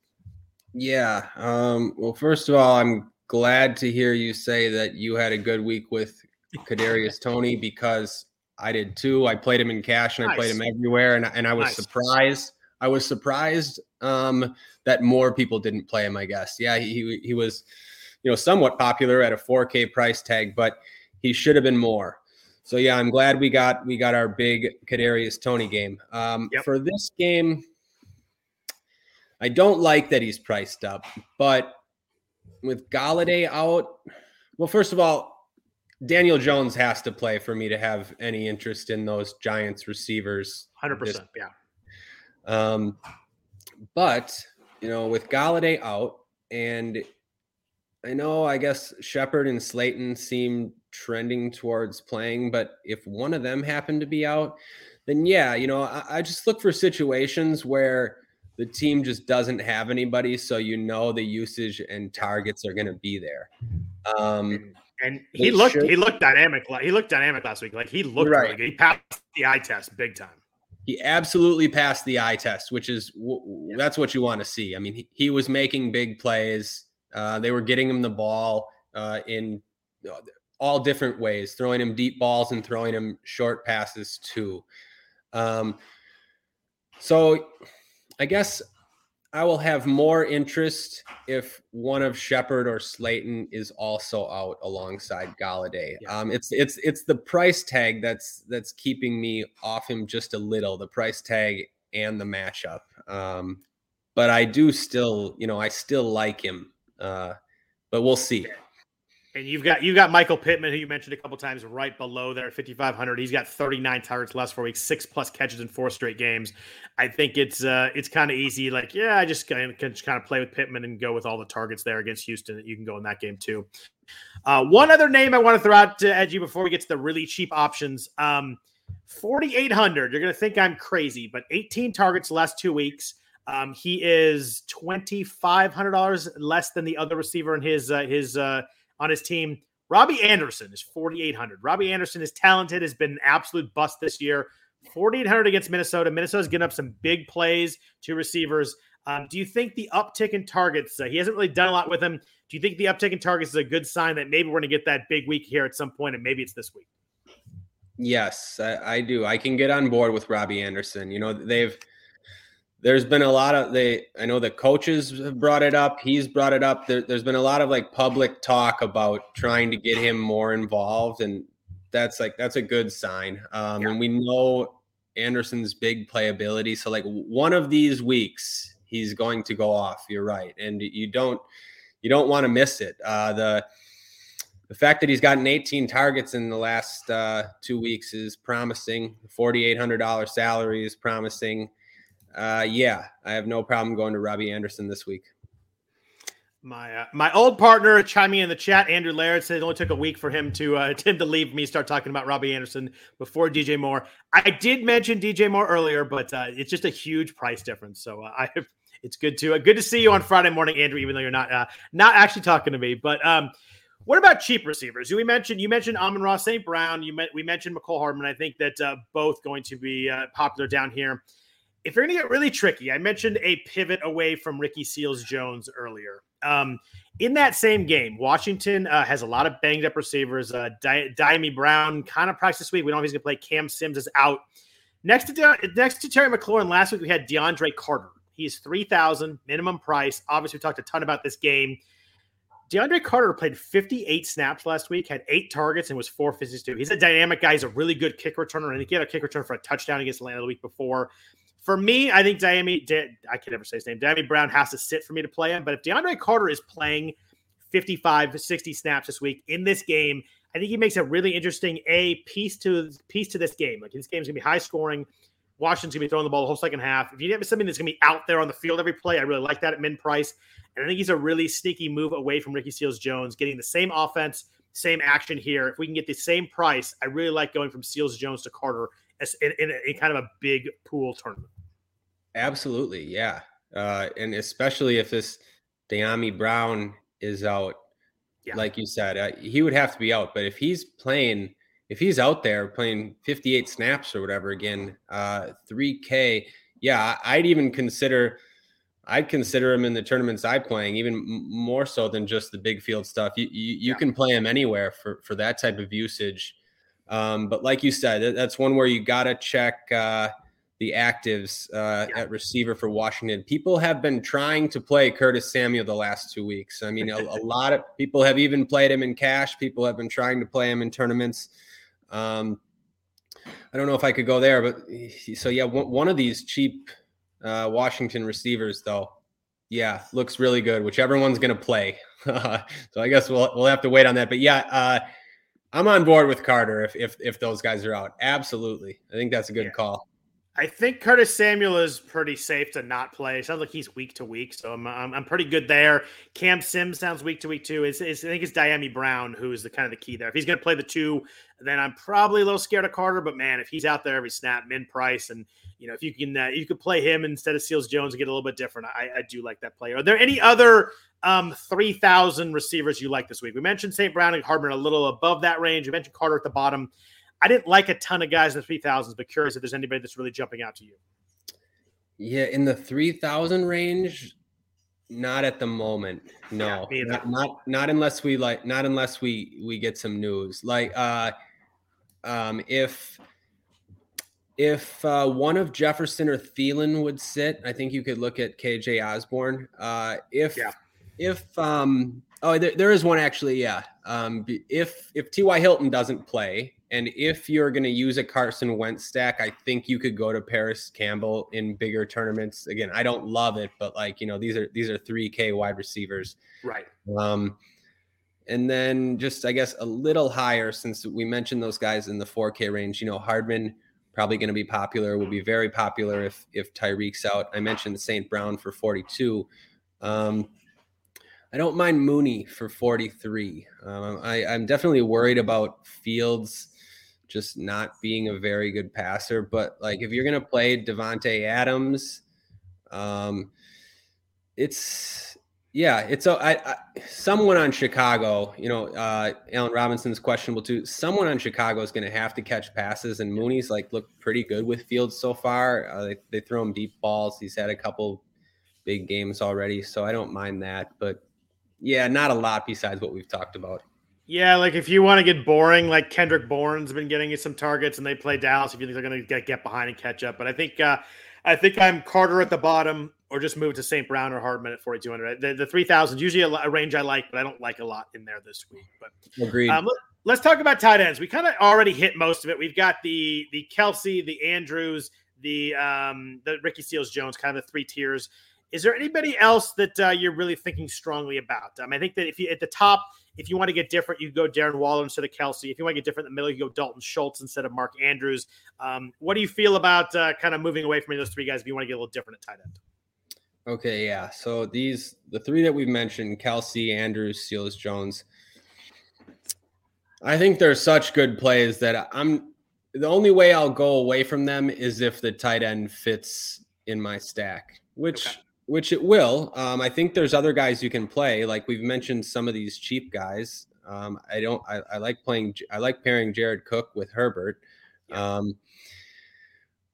Yeah. Um, well, first of all, I'm glad to hear you say that you had a good week with Kadarius Toney because I did too. I played him in cash and nice. I played him everywhere, and and I was nice. surprised. I was surprised um, that more people didn't play him. I guess, yeah, he he was, you know, somewhat popular at a 4K price tag, but he should have been more. So yeah, I'm glad we got we got our big Kadarius Toney game. Um, yep. For this game, I don't like that he's priced up, but with Golladay out, well, first of all, Daniel Jones has to play for me to have any interest in those Giants receivers. Hundred percent, yeah. Um, but you know, with Golladay out, and I know, I guess Shepard and Slayton seem trending towards playing, but if one of them happened to be out, then yeah, you know, I, I just look for situations where the team just doesn't have anybody, so you know the usage and targets are going to be there. Um, and he looked should. he looked dynamic. He looked dynamic last week. Like he looked right. really good. He passed the eye test big time. He absolutely passed the eye test, which is that's what you want to see. I mean, he, he was making big plays. Uh, they were getting him the ball uh, in uh, all different ways, throwing him deep balls and throwing him short passes too. Um, so, I guess I will have more interest if one of Shepard or Slayton is also out alongside Golladay. Yeah. Um, it's it's it's the price tag that's that's keeping me off him just a little. The price tag and the matchup. Um, but I do still, you know, I still like him. Uh, but we'll see. And you've got you've got Michael Pittman, who you mentioned a couple times, right below there at 5,500. He's got 39 targets last four weeks, six plus catches in four straight games. I think it's uh, it's kind of easy. Like, yeah, I just can, can kind of play with Pittman and go with all the targets there against Houston. You can go in that game too. Uh, one other name I want to throw out to Edgy before we get to the really cheap options. Um, 4,800. You're going to think I'm crazy, but 18 targets last two weeks. Um, he is twenty five hundred dollars less than the other receiver in his uh, his uh, on his team. Robbie Anderson is 4,800. Robbie Anderson is talented, has been an absolute bust this year. 4,800 against Minnesota. Minnesota's getting up some big plays to receivers. Um, do you think the uptick in targets, uh, he hasn't really done a lot with them. Do you think the uptick in targets is a good sign that maybe we're going to get that big week here at some point and maybe it's this week? Yes, I, I do. I can get on board with Robbie Anderson. You know, they've – there's been a lot of they i know the coaches have brought it up he's brought it up there, has been a lot of like public talk about trying to get him more involved and that's like that's a good sign um, yeah. and we know anderson's big playability so like one of these weeks he's going to go off you're right and you don't you don't want to miss it uh, the the fact that he's gotten 18 targets in the last uh, two weeks is promising. $4,800 salary is promising. Uh, yeah, I have no problem going to Robbie Anderson this week. My uh, my old partner chiming in the chat, Andrew Laird said it only took a week for him to uh, to leave me start talking about Robbie Anderson before DJ Moore. I did mention DJ Moore earlier, but uh, it's just a huge price difference. So uh, I it's good to uh, good to see you on Friday morning, Andrew. Even though you're not uh, not actually talking to me, but um, what about cheap receivers? We mentioned you mentioned Amon-Ra St. Brown. You met, we mentioned Mecole Hardman. I think that uh, both going to be popular down here if you're going to get really tricky, I mentioned a pivot away from Ricky Seals Jones earlier. Um, in that same game, Washington uh, has a lot of banged up receivers. Uh, Dyami Brown kind of practiced this week. We don't know if he's going to play. Cam Sims is out. Next to De- next to Terry McLaurin, last week we had DeAndre Carter. He's three thousand minimum price. Obviously, we talked a ton about this game. DeAndre Carter played 58 snaps last week, had eight targets, and was 452. He's a dynamic guy. He's a really good kick returner. and he had a kick return for a touchdown against Atlanta the week before. For me, I think Dyami, I can never say his name, Dyami Brown has to sit for me to play him. But if DeAndre Carter is playing 55 60 snaps this week in this game, I think he makes a really interesting a piece to piece to this game. Like this game's gonna be high scoring. Washington's gonna be throwing the ball the whole second half. If you have something that's gonna be out there on the field every play, I really like that at min price. And I think he's a really sneaky move away from Ricky Seals Jones, getting the same offense, same action here. If we can get the same price, I really like going from Seals Jones to Carter as in, in, in kind of a big pool tournament. Absolutely, yeah, uh, and especially if this Dyami Brown is out, yeah. like you said, uh, he would have to be out. But if he's playing, if he's out there playing 58 snaps or whatever again, uh, 3K, yeah, I'd even consider I'd consider him in the tournaments I'm playing, even more so than just the big field stuff. You you, you yeah. can play him anywhere for for that type of usage. Um, but like you said, that's one where you got to check uh, the actives uh, yeah. at receiver for Washington. People have been trying to play Curtis Samuel the last two weeks. I mean, a, a lot of people have even played him in cash. People have been trying to play him in tournaments. Um, I don't know if I could go there, but so yeah, one of these cheap uh, Washington receivers, though, yeah, looks really good. Whichever one's going to play. so I guess we'll we'll have to wait on that. But yeah, uh, I'm on board with Carter if if if those guys are out. Absolutely, I think that's a good yeah. call. I think Curtis Samuel is pretty safe to not play. It sounds like he's week to week, so I'm, I'm, I'm pretty good there. Cam Sims sounds week to week too. It's, I think it's Dyami Brown who is the kind of the key there. If he's going to play the two, then I'm probably a little scared of Carter. But man, if he's out there every snap, min price, and you know if you can uh, you could play him instead of Seals Jones and get a little bit different, I, I do like that player. Are there any other um, 3,000 receivers you like this week? We mentioned St. Brown and Hardman a little above that range. We mentioned Carter at the bottom. I didn't like a ton of guys in the three thousands, but curious if there's anybody that's really jumping out to you. Yeah, in the three thousand range, not at the moment. No, yeah, not, not not unless we like not unless we we get some news. Like uh um if if uh, one of Jefferson or Thielen would sit, I think you could look at KJ Osborn. Uh, if yeah. if um oh there, there is one actually, yeah. Um if if T.Y. Hilton doesn't play, and if you're going to use a Carson Wentz stack, I think you could go to Parris Campbell in bigger tournaments. Again, I don't love it, but like you know, these are these are three K wide receivers, right? Um, and then just I guess a little higher since we mentioned those guys in the 4K range. You know, Hardman probably going to be popular. Will be very popular if if Tyreek's out. I mentioned St. Brown for 42. Um, I don't mind Mooney for 43. Um, I, I'm definitely worried about Fields just not being a very good passer. But like if you're gonna play Davante Adams, um, it's yeah, it's a I, I, someone on Chicago. You know, uh, Allen Robinson's questionable too. Someone on Chicago is gonna have to catch passes, and Mooney's like looked pretty good with Fields so far. Uh, they, they throw him deep balls. He's had a couple big games already, so I don't mind that. But yeah, not a lot besides what we've talked about. Yeah, like if you want to get boring, like Kendrick Bourne's been getting you some targets, and they play Dallas. If you think they're going to get get behind and catch up, but I think uh, I think I'm Carter at the bottom, or just move to St. Brown or Hardman at 4,200. The, the 3,000 usually a, a, range I like, but I don't like a lot in there this week. But agreed. Um, let, us talk about tight ends. We kind of already hit most of it. We've got the the Kelce, the Andrews, the um, the Ricky Seals Jones, kind of the three tiers. Is there anybody else that uh, you're really thinking strongly about? Um, I think that if you at the top, if you want to get different, you go Darren Waller instead of Kelce. If you want to get different in the middle, you go Dalton Schultz instead of Mark Andrews. Um, what do you feel about uh, kind of moving away from those three guys if you want to get a little different at tight end? Okay, yeah. So these the three that we've mentioned: Kelce, Andrews, Seals, Jones. I think they're such good plays that I'm the only way I'll go away from them is if the tight end fits in my stack, which okay which it will. Um, I think there's other guys you can play. Like we've mentioned some of these cheap guys. Um, I don't. I, I, like playing. I like pairing Jared Cook with Herbert. Um,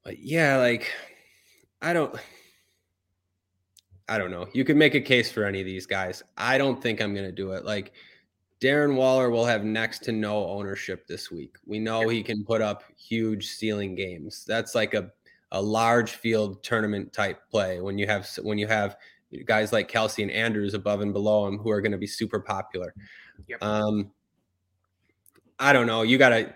but yeah, like I don't. I don't know. You could make a case for any of these guys. I don't think I'm going to do it. Like Darren Waller will have next to no ownership this week. We know he can put up huge ceiling games. That's like a a large field tournament type play when you have when you have guys like Kelce and Andrews above and below him who are going to be super popular. Yep. Um, I don't know. You got to.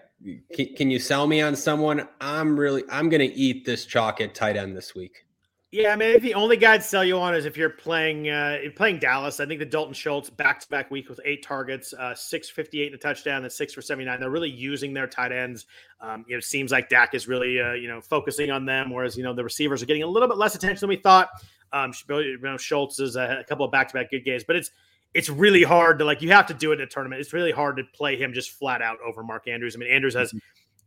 Can, can you sell me on someone? I'm really. I'm going to eat this chalk at tight end this week. Yeah, I mean, the only guy to sell you on is if you're playing uh, playing Dallas. I think the Dalton Schultz back to back week with eight targets, uh, six fifty eight in a touchdown, and six for seventy nine. They're really using their tight ends. Um, you know, it seems like Dak is really uh, you know focusing on them, whereas you know the receivers are getting a little bit less attention than we thought. Um, you know, Schultz is a, a couple of back to back good games, but it's it's really hard to like you have to do it in a tournament. It's really hard to play him just flat out over Mark Andrews. I mean, Andrews has mm-hmm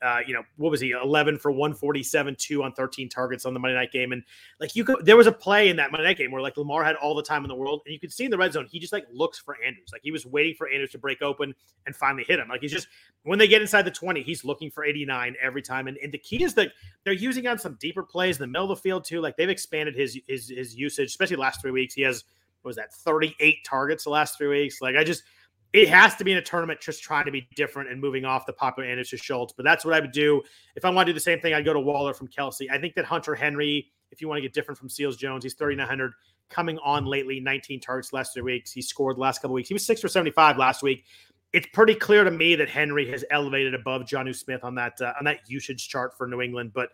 uh, you know, what was he? 11 for 147, two on 13 targets on the Monday night game. And like you could, there was a play in that Monday night game where like Lamar had all the time in the world. And you could see in the red zone, he just like looks for Andrews. Like he was waiting for Andrews to break open and finally hit him. Like he's just, when they get inside the 20, he's looking for 89 every time. And, and the key is that they're using on some deeper plays in the middle of the field too. Like they've expanded his, his, his usage, especially last three weeks. He has, what was that, 38 targets the last three weeks. Like I just, it has to be in a tournament just trying to be different and moving off the popular Anderson Schultz. But that's what I would do. If I want to do the same thing, I'd go to Waller from Kelce. I think that Hunter Henry, if you want to get different from Seals Jones, he's 3,900 coming on lately, 19 targets last three weeks. He scored last couple weeks. He was six for 75 last week. It's pretty clear to me that Henry has elevated above Jonnu Smith on that uh, on that usage chart for New England. But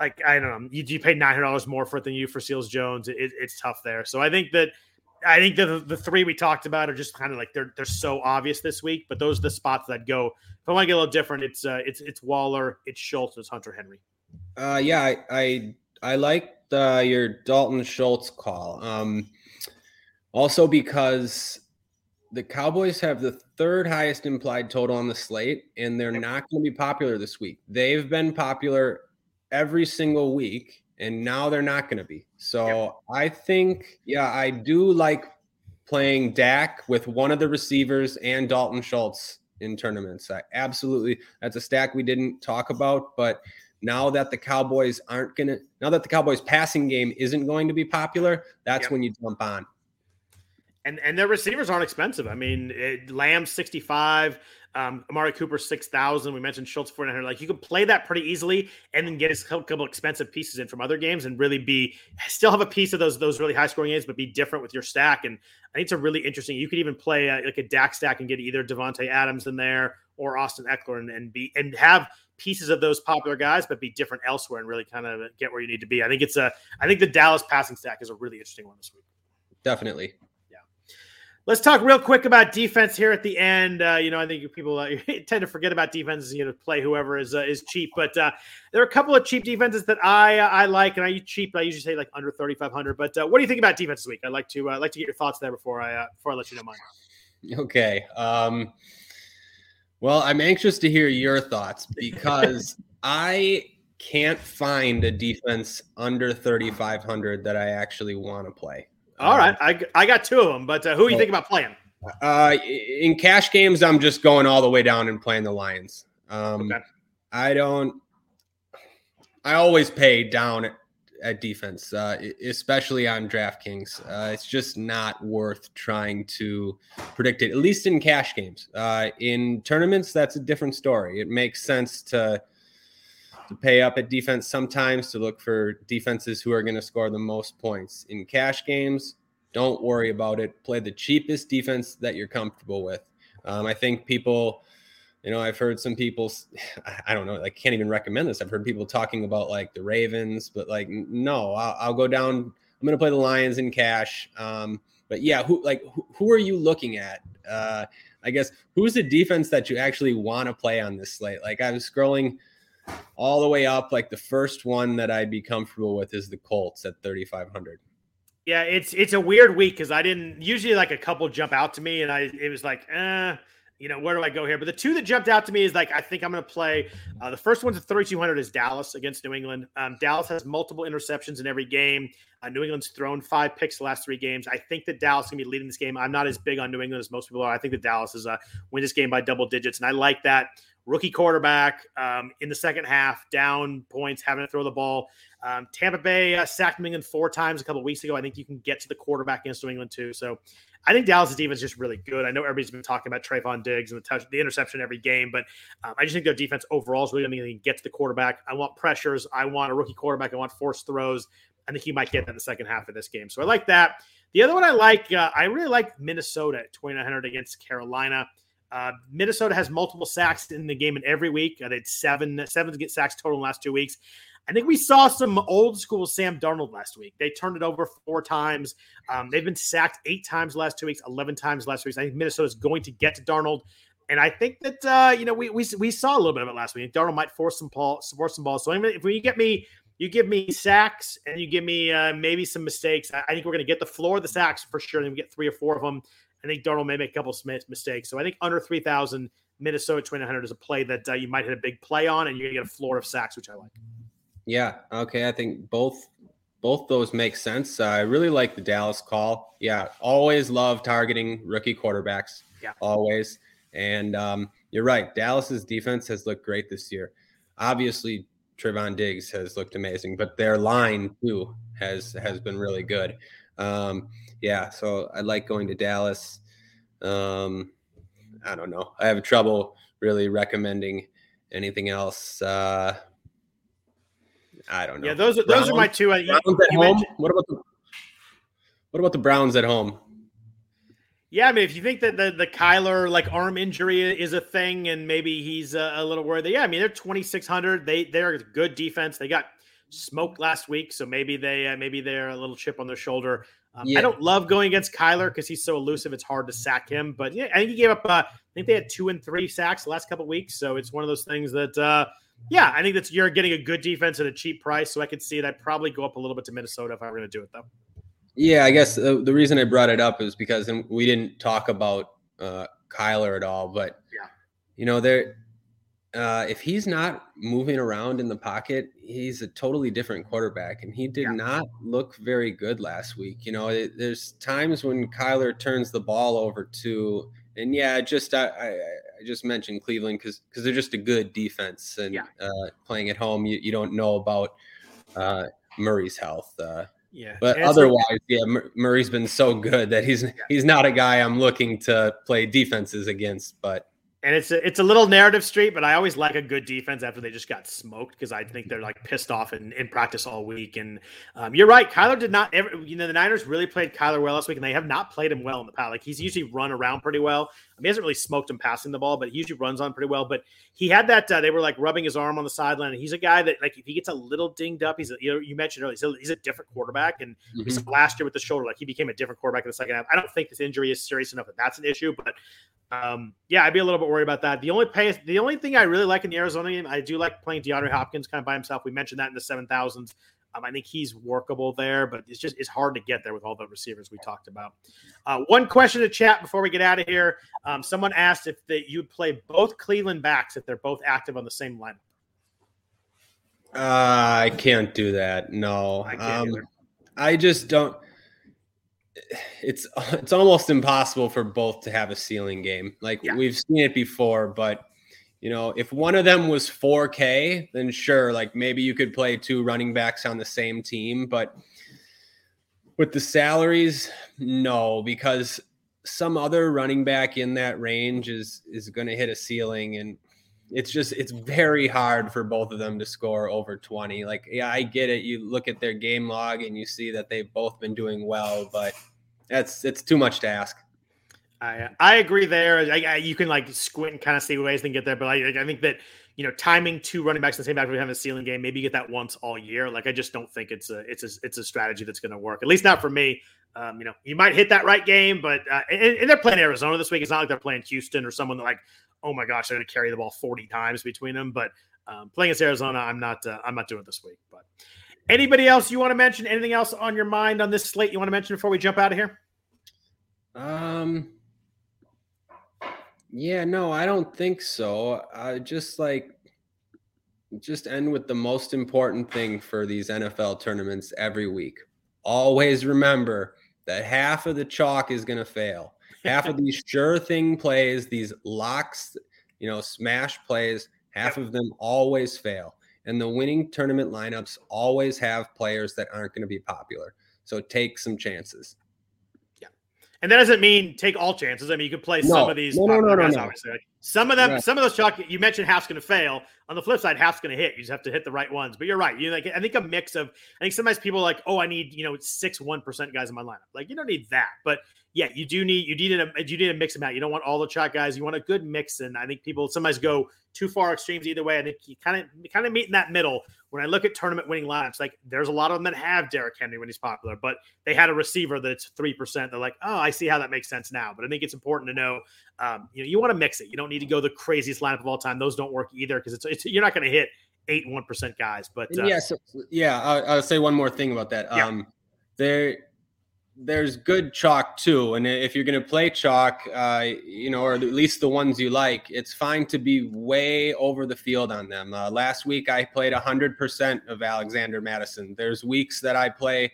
like I don't know, you, you pay nine hundred dollars more for it than you for Seals Jones. It, it's tough there. So I think that I think the the three we talked about are just kind of like they're they're so obvious this week, but those are the spots that go. If I want to get a little different, it's uh, it's it's Waller, it's Schultz, it's Hunter Henry. Uh, yeah, I I, I like the, your Dalton Schultz call. Um, also because the Cowboys have the third highest implied total on the slate, and they're not going to be popular this week. They've been popular every single week and now they're not going to be. So yep. I think, yeah, I do like playing Dak with one of the receivers and Dalton Schultz in tournaments. I absolutely, that's a stack we didn't talk about, but now that the Cowboys aren't going to, now that the Cowboys passing game isn't going to be popular, that's yep. when you jump on. And and their receivers aren't expensive. I mean, it, Lamb 65, um, Amari Cooper, 6,000. We mentioned Schultz, 4,900. Like you can play that pretty easily and then get a couple expensive pieces in from other games and really be still have a piece of those those really high scoring games, but be different with your stack. And I think it's a really interesting. You could even play a, like a Dak stack and get either Davante Adams in there or Austin Ekeler and, and be and have pieces of those popular guys, but be different elsewhere and really kind of get where you need to be. I think it's a I think the Dallas passing stack is a really interesting one this week. Definitely. Let's talk real quick about defense here at the end. Uh, you know, I think people uh, tend to forget about defenses. You know, play whoever is uh, is cheap, but uh, there are a couple of cheap defenses that I uh, I like, and I use cheap. I usually say like under thirty five hundred. But uh, what do you think about defense this week? I'd like to like to get your thoughts there before I before I let you know mine. Okay. Um, well, I'm anxious to hear your thoughts because I can't find a defense under 3,500 that I actually want to play. All right, I, I got two of them, but uh, who are you thinking about playing? Uh, in cash games, I'm just going all the way down and playing the Lions. Um, okay. I don't. I always pay down at, at defense, uh, especially on DraftKings. Uh, it's just not worth trying to predict it, at least in cash games. Uh, in tournaments, that's a different story. It makes sense to to pay up at defense sometimes to look for defenses who are going to score the most points. In cash games, don't worry about it. Play the cheapest defense that you're comfortable with. Um, I think people, you know, I've heard some people, I don't know, I can't even recommend this. I've heard people talking about like the Ravens, but like, no, I'll, I'll go down. I'm going to play the Lions in cash. Um, but yeah, who like who, who are you looking at? Uh, I guess who's the defense that you actually want to play on this slate? Like I was scrolling all the way up. Like the first one that I'd be comfortable with is the Colts at 3,500. Yeah, it's it's a weird week because I didn't usually like a couple jump out to me, and I it was like, eh, you know, where do I go here? But the two that jumped out to me is like I think I'm going to play. Uh, the first one's at 3,200 is Dallas against New England. Um, Dallas has multiple interceptions in every game. Uh, New England's thrown five picks the last three games. I think that Dallas to be leading this game. I'm not as big on New England as most people are. I think that Dallas is uh, win this game by double digits, and I like that rookie quarterback um, in the second half, down points, having to throw the ball. Um, Tampa Bay uh, sacked New England four times a couple weeks ago. I think you can get to the quarterback against New England too. So I think Dallas' defense is just really good. I know everybody's been talking about Trevon Diggs and the touch, the interception every game, but um, I just think their defense overall is really going to get to the quarterback. I want pressures. I want a rookie quarterback. I want forced throws. I think he might get that in the second half of this game. So I like that. The other one I like, uh, I really like Minnesota at 2900 against Carolina. Uh, Minnesota has multiple sacks in the game in every week. Uh, they had seven, seven to get sacks total in the last two weeks. I think we saw some old school Sam Darnold last week. They turned it over four times. Um, they've been sacked eight times last two weeks, 11 times last week. I think Minnesota is going to get to Darnold. And I think that, uh, you know, we, we, we saw a little bit of it last week. Darnold might force some, ball, force some balls. So if you get me, you give me sacks and you give me uh, maybe some mistakes, I, I think we're going to get the floor of the sacks for sure. And we get three or four of them. I think Darnold may make a couple of mistakes. So I think under 3,000, Minnesota 2,900 is a play that uh, you might hit a big play on and you're going to get a floor of sacks, which I like. Yeah. Okay. I think both both those make sense. Uh, I really like the Dallas call. Yeah. Always love targeting rookie quarterbacks. Yeah. Always. And um, you're right. Dallas's defense has looked great this year. Obviously, Trevon Diggs has looked amazing, but their line too has has been really good. Um, yeah, so I like going to Dallas. Um, I don't know. I have trouble really recommending anything else. Uh, I don't know. Yeah, those are those are my two. Uh, Browns at home. What about the What about the Browns at home? Yeah, I mean, if you think that the the Kyler like arm injury is a thing, and maybe he's a, a little worried, yeah, I mean they're twenty six hundred. They they're a good defense. They got smoked last week, so maybe they uh, maybe they're a little chip on their shoulder. Um, yeah. I don't love going against Kyler because he's so elusive. It's hard to sack him. But yeah, I think he gave up. Uh, I think they had two and three sacks the last couple weeks. So it's one of those things that uh, yeah, I think that's you're getting a good defense at a cheap price, so I could see that probably go up a little bit to Minnesota if I were going to do it, though. Yeah, I guess uh, the reason I brought it up is because we didn't talk about uh, Kyler at all, but yeah, you know, there, uh, if he's not moving around in the pocket, he's a totally different quarterback, and he did yeah. not look very good last week. You know, it, there's times when Kyler turns the ball over to, and yeah, just I, I I just mentioned Cleveland because because they're just a good defense and yeah. uh, playing at home, you, you don't know about uh, Murray's health. Uh, yeah, but otherwise, yeah, Murray's been so good that he's yeah. he's not a guy I'm looking to play defenses against. But and it's a, it's a little narrative street, but I always like a good defense after they just got smoked because I think they're like pissed off in, in practice all week. And um, you're right, Kyler did not ever. You know, the Niners really played Kyler well last week, and they have not played him well in the past. Like he's usually run around pretty well. Mean, he hasn't really smoked him passing the ball, but he usually runs on pretty well. But he had that. Uh, they were like rubbing his arm on the sideline, and he's a guy that like if he gets a little dinged up, he's a, you know you mentioned earlier, he's a, he's a different quarterback. And mm-hmm. last year with the shoulder, like he became a different quarterback in the second half. I don't think this injury is serious enough that that's an issue, but um, yeah, I'd be a little bit worried about that. The only pay, the only thing I really like in the Arizona game, I do like playing DeAndre Hopkins kind of by himself. We mentioned that in the seven thousands. Um, I think he's workable there, but it's just it's hard to get there with all the receivers we talked about. Uh, one question to chat before we get out of here. Um, someone asked if you'd play both Cleveland backs if they're both active on the same line. Uh, I can't do that. No, I, um, I just don't it's it's almost impossible for both to have a ceiling game. Like yeah. we've seen it before, but you know, if one of them was 4K, then sure, like maybe you could play two running backs on the same team, but with the salaries, no, because some other running back in that range is is going to hit a ceiling and it's just it's very hard for both of them to score over 20 like yeah i get it you look at their game log and you see that they've both been doing well but that's it's too much to ask i i agree there I, I, you can like squint and kind of see ways and get there but I, I think that you know timing two running backs in the same back we have a ceiling game maybe you get that once all year like i just don't think it's a it's a it's a strategy that's going to work at least not for me um, you know, you might hit that right game, but uh, and, and, they're playing Arizona this week. It's not like they're playing Houston or someone like, oh my gosh, they're going to carry the ball 40 times between them. But um, playing against Arizona, I'm not uh, I'm not doing it this week. But anybody else you want to mention? Anything else on your mind on this slate you want to mention before we jump out of here? Um. Yeah, no, I don't think so. I just like just end with the most important thing for these NFL tournaments every week. Always remember that half of the chalk is going to fail half of these sure thing plays, these locks, you know, smash plays, half of them always fail. And the winning tournament lineups always have players that aren't going to be popular. So take some chances. And that doesn't mean take all chances. I mean, you could play No. some of these. No, no, no, no, guys, no. Obviously, Like, some of them, Right. some of those chalk. You mentioned half's going to fail. On the flip side, half's going to hit. You just have to hit the right ones. But you're right. You like, I think a mix of. I think sometimes people are like, oh, I need you know six one percent guys in my lineup. Like you don't need that, but yeah, you do need you need a you need to mix them out. You don't want all the chalk guys. You want a good mix, and I think people sometimes go too far extremes either way. I think you kind of kind of meet in that middle. When I look at tournament winning lineups, like there's a lot of them that have Derrick Henry when he's popular, but they had a receiver that's three percent. They're like, oh, I see how that makes sense now. But I think it's important to know, um, you know, you want to mix it. You don't need to go the craziest lineup of all time. Those don't work either because it's, it's you're not going to hit eight one percent guys. But uh, yeah, so, yeah. I'll, I'll say one more thing about that. Yeah. Um, there, there's good chalk too, and if you're going to play chalk, uh, you know, or at least the ones you like, it's fine to be way over the field on them. Uh, last week I played hundred percent of Alexander Mattison. There's weeks that I play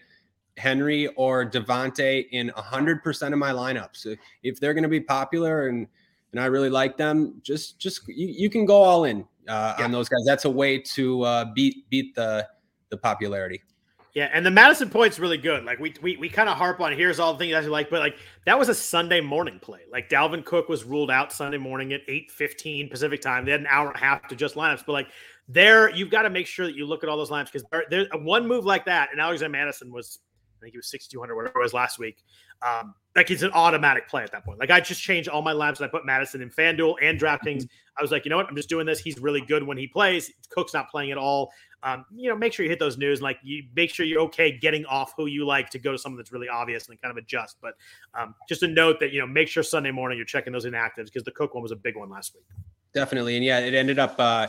Henry or Davante in hundred percent of my lineups. So if they're going to be popular and and I really like them, just just you, you can go all in uh, Yeah. on those guys. That's a way to uh, beat beat the the popularity. Yeah, and the Mattison point's really good. Like we we, we kind of harp on here's all the things I like, but like that was a Sunday morning play. Like Dalvin Cook was ruled out Sunday morning at 8:15 Pacific time. They had an hour and a half to just lineups, but like there you've got to make sure that you look at all those lineups because there, there's one move like that, and Alexander Mattison was I think he was 6200 whatever it was last week. Um, like it's an automatic play at that point. Like I just changed all my labs and I put Mattison in FanDuel and DraftKings. I was like, you know what? I'm just doing this. He's really good when he plays. Cook's not playing at all. Um, you know, make sure you hit those news. Like you make sure you're okay getting off who you like to go to someone that's really obvious and kind of adjust. But um, just a note that you know, make sure Sunday morning you're checking those inactives because the Cook one was a big one last week. Definitely, and yeah, it ended up. Uh,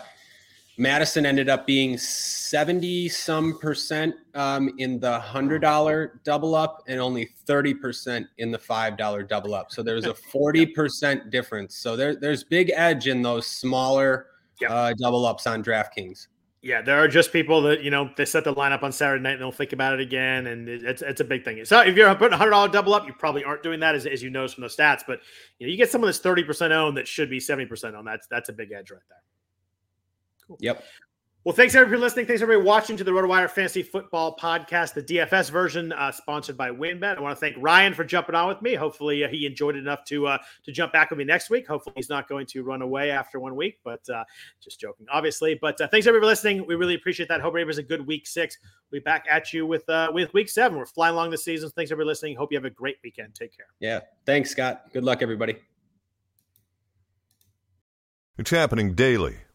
Mattison ended up being seventy some percent um, in the hundred dollar double up, and only thirty percent in the five dollar double up. So there's a forty percent difference. So there, there's big edge in those smaller Yep. uh, double ups on DraftKings. Yeah, there are just people that you know they set the lineup on Saturday night and they'll think about it again, and it's it's a big thing. So if you're putting a hundred dollar double up, you probably aren't doing that as, as you notice from the stats. But you know, you get someone that's thirty percent owned that should be seventy percent owned. That's that's a big edge right there. Cool. Yep. Well, thanks everybody for listening. Thanks everybody watching to the RotoWire Fantasy Football Podcast, the DFS version, uh, sponsored by WynnBET. I want to thank Ryan for jumping on with me. Hopefully, uh, he enjoyed it enough to uh, to jump back with me next week. Hopefully, he's not going to run away after one week, but uh, just joking, obviously. But uh, thanks everybody for listening. We really appreciate that. Hope everybody has a good week six. We'll be back at you with uh, with week seven. We're flying along the season. Thanks everybody for listening. Hope you have a great weekend. Take care. Yeah. Thanks, Scott. Good luck, everybody. It's happening daily.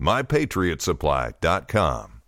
MyPatriotSupply.com.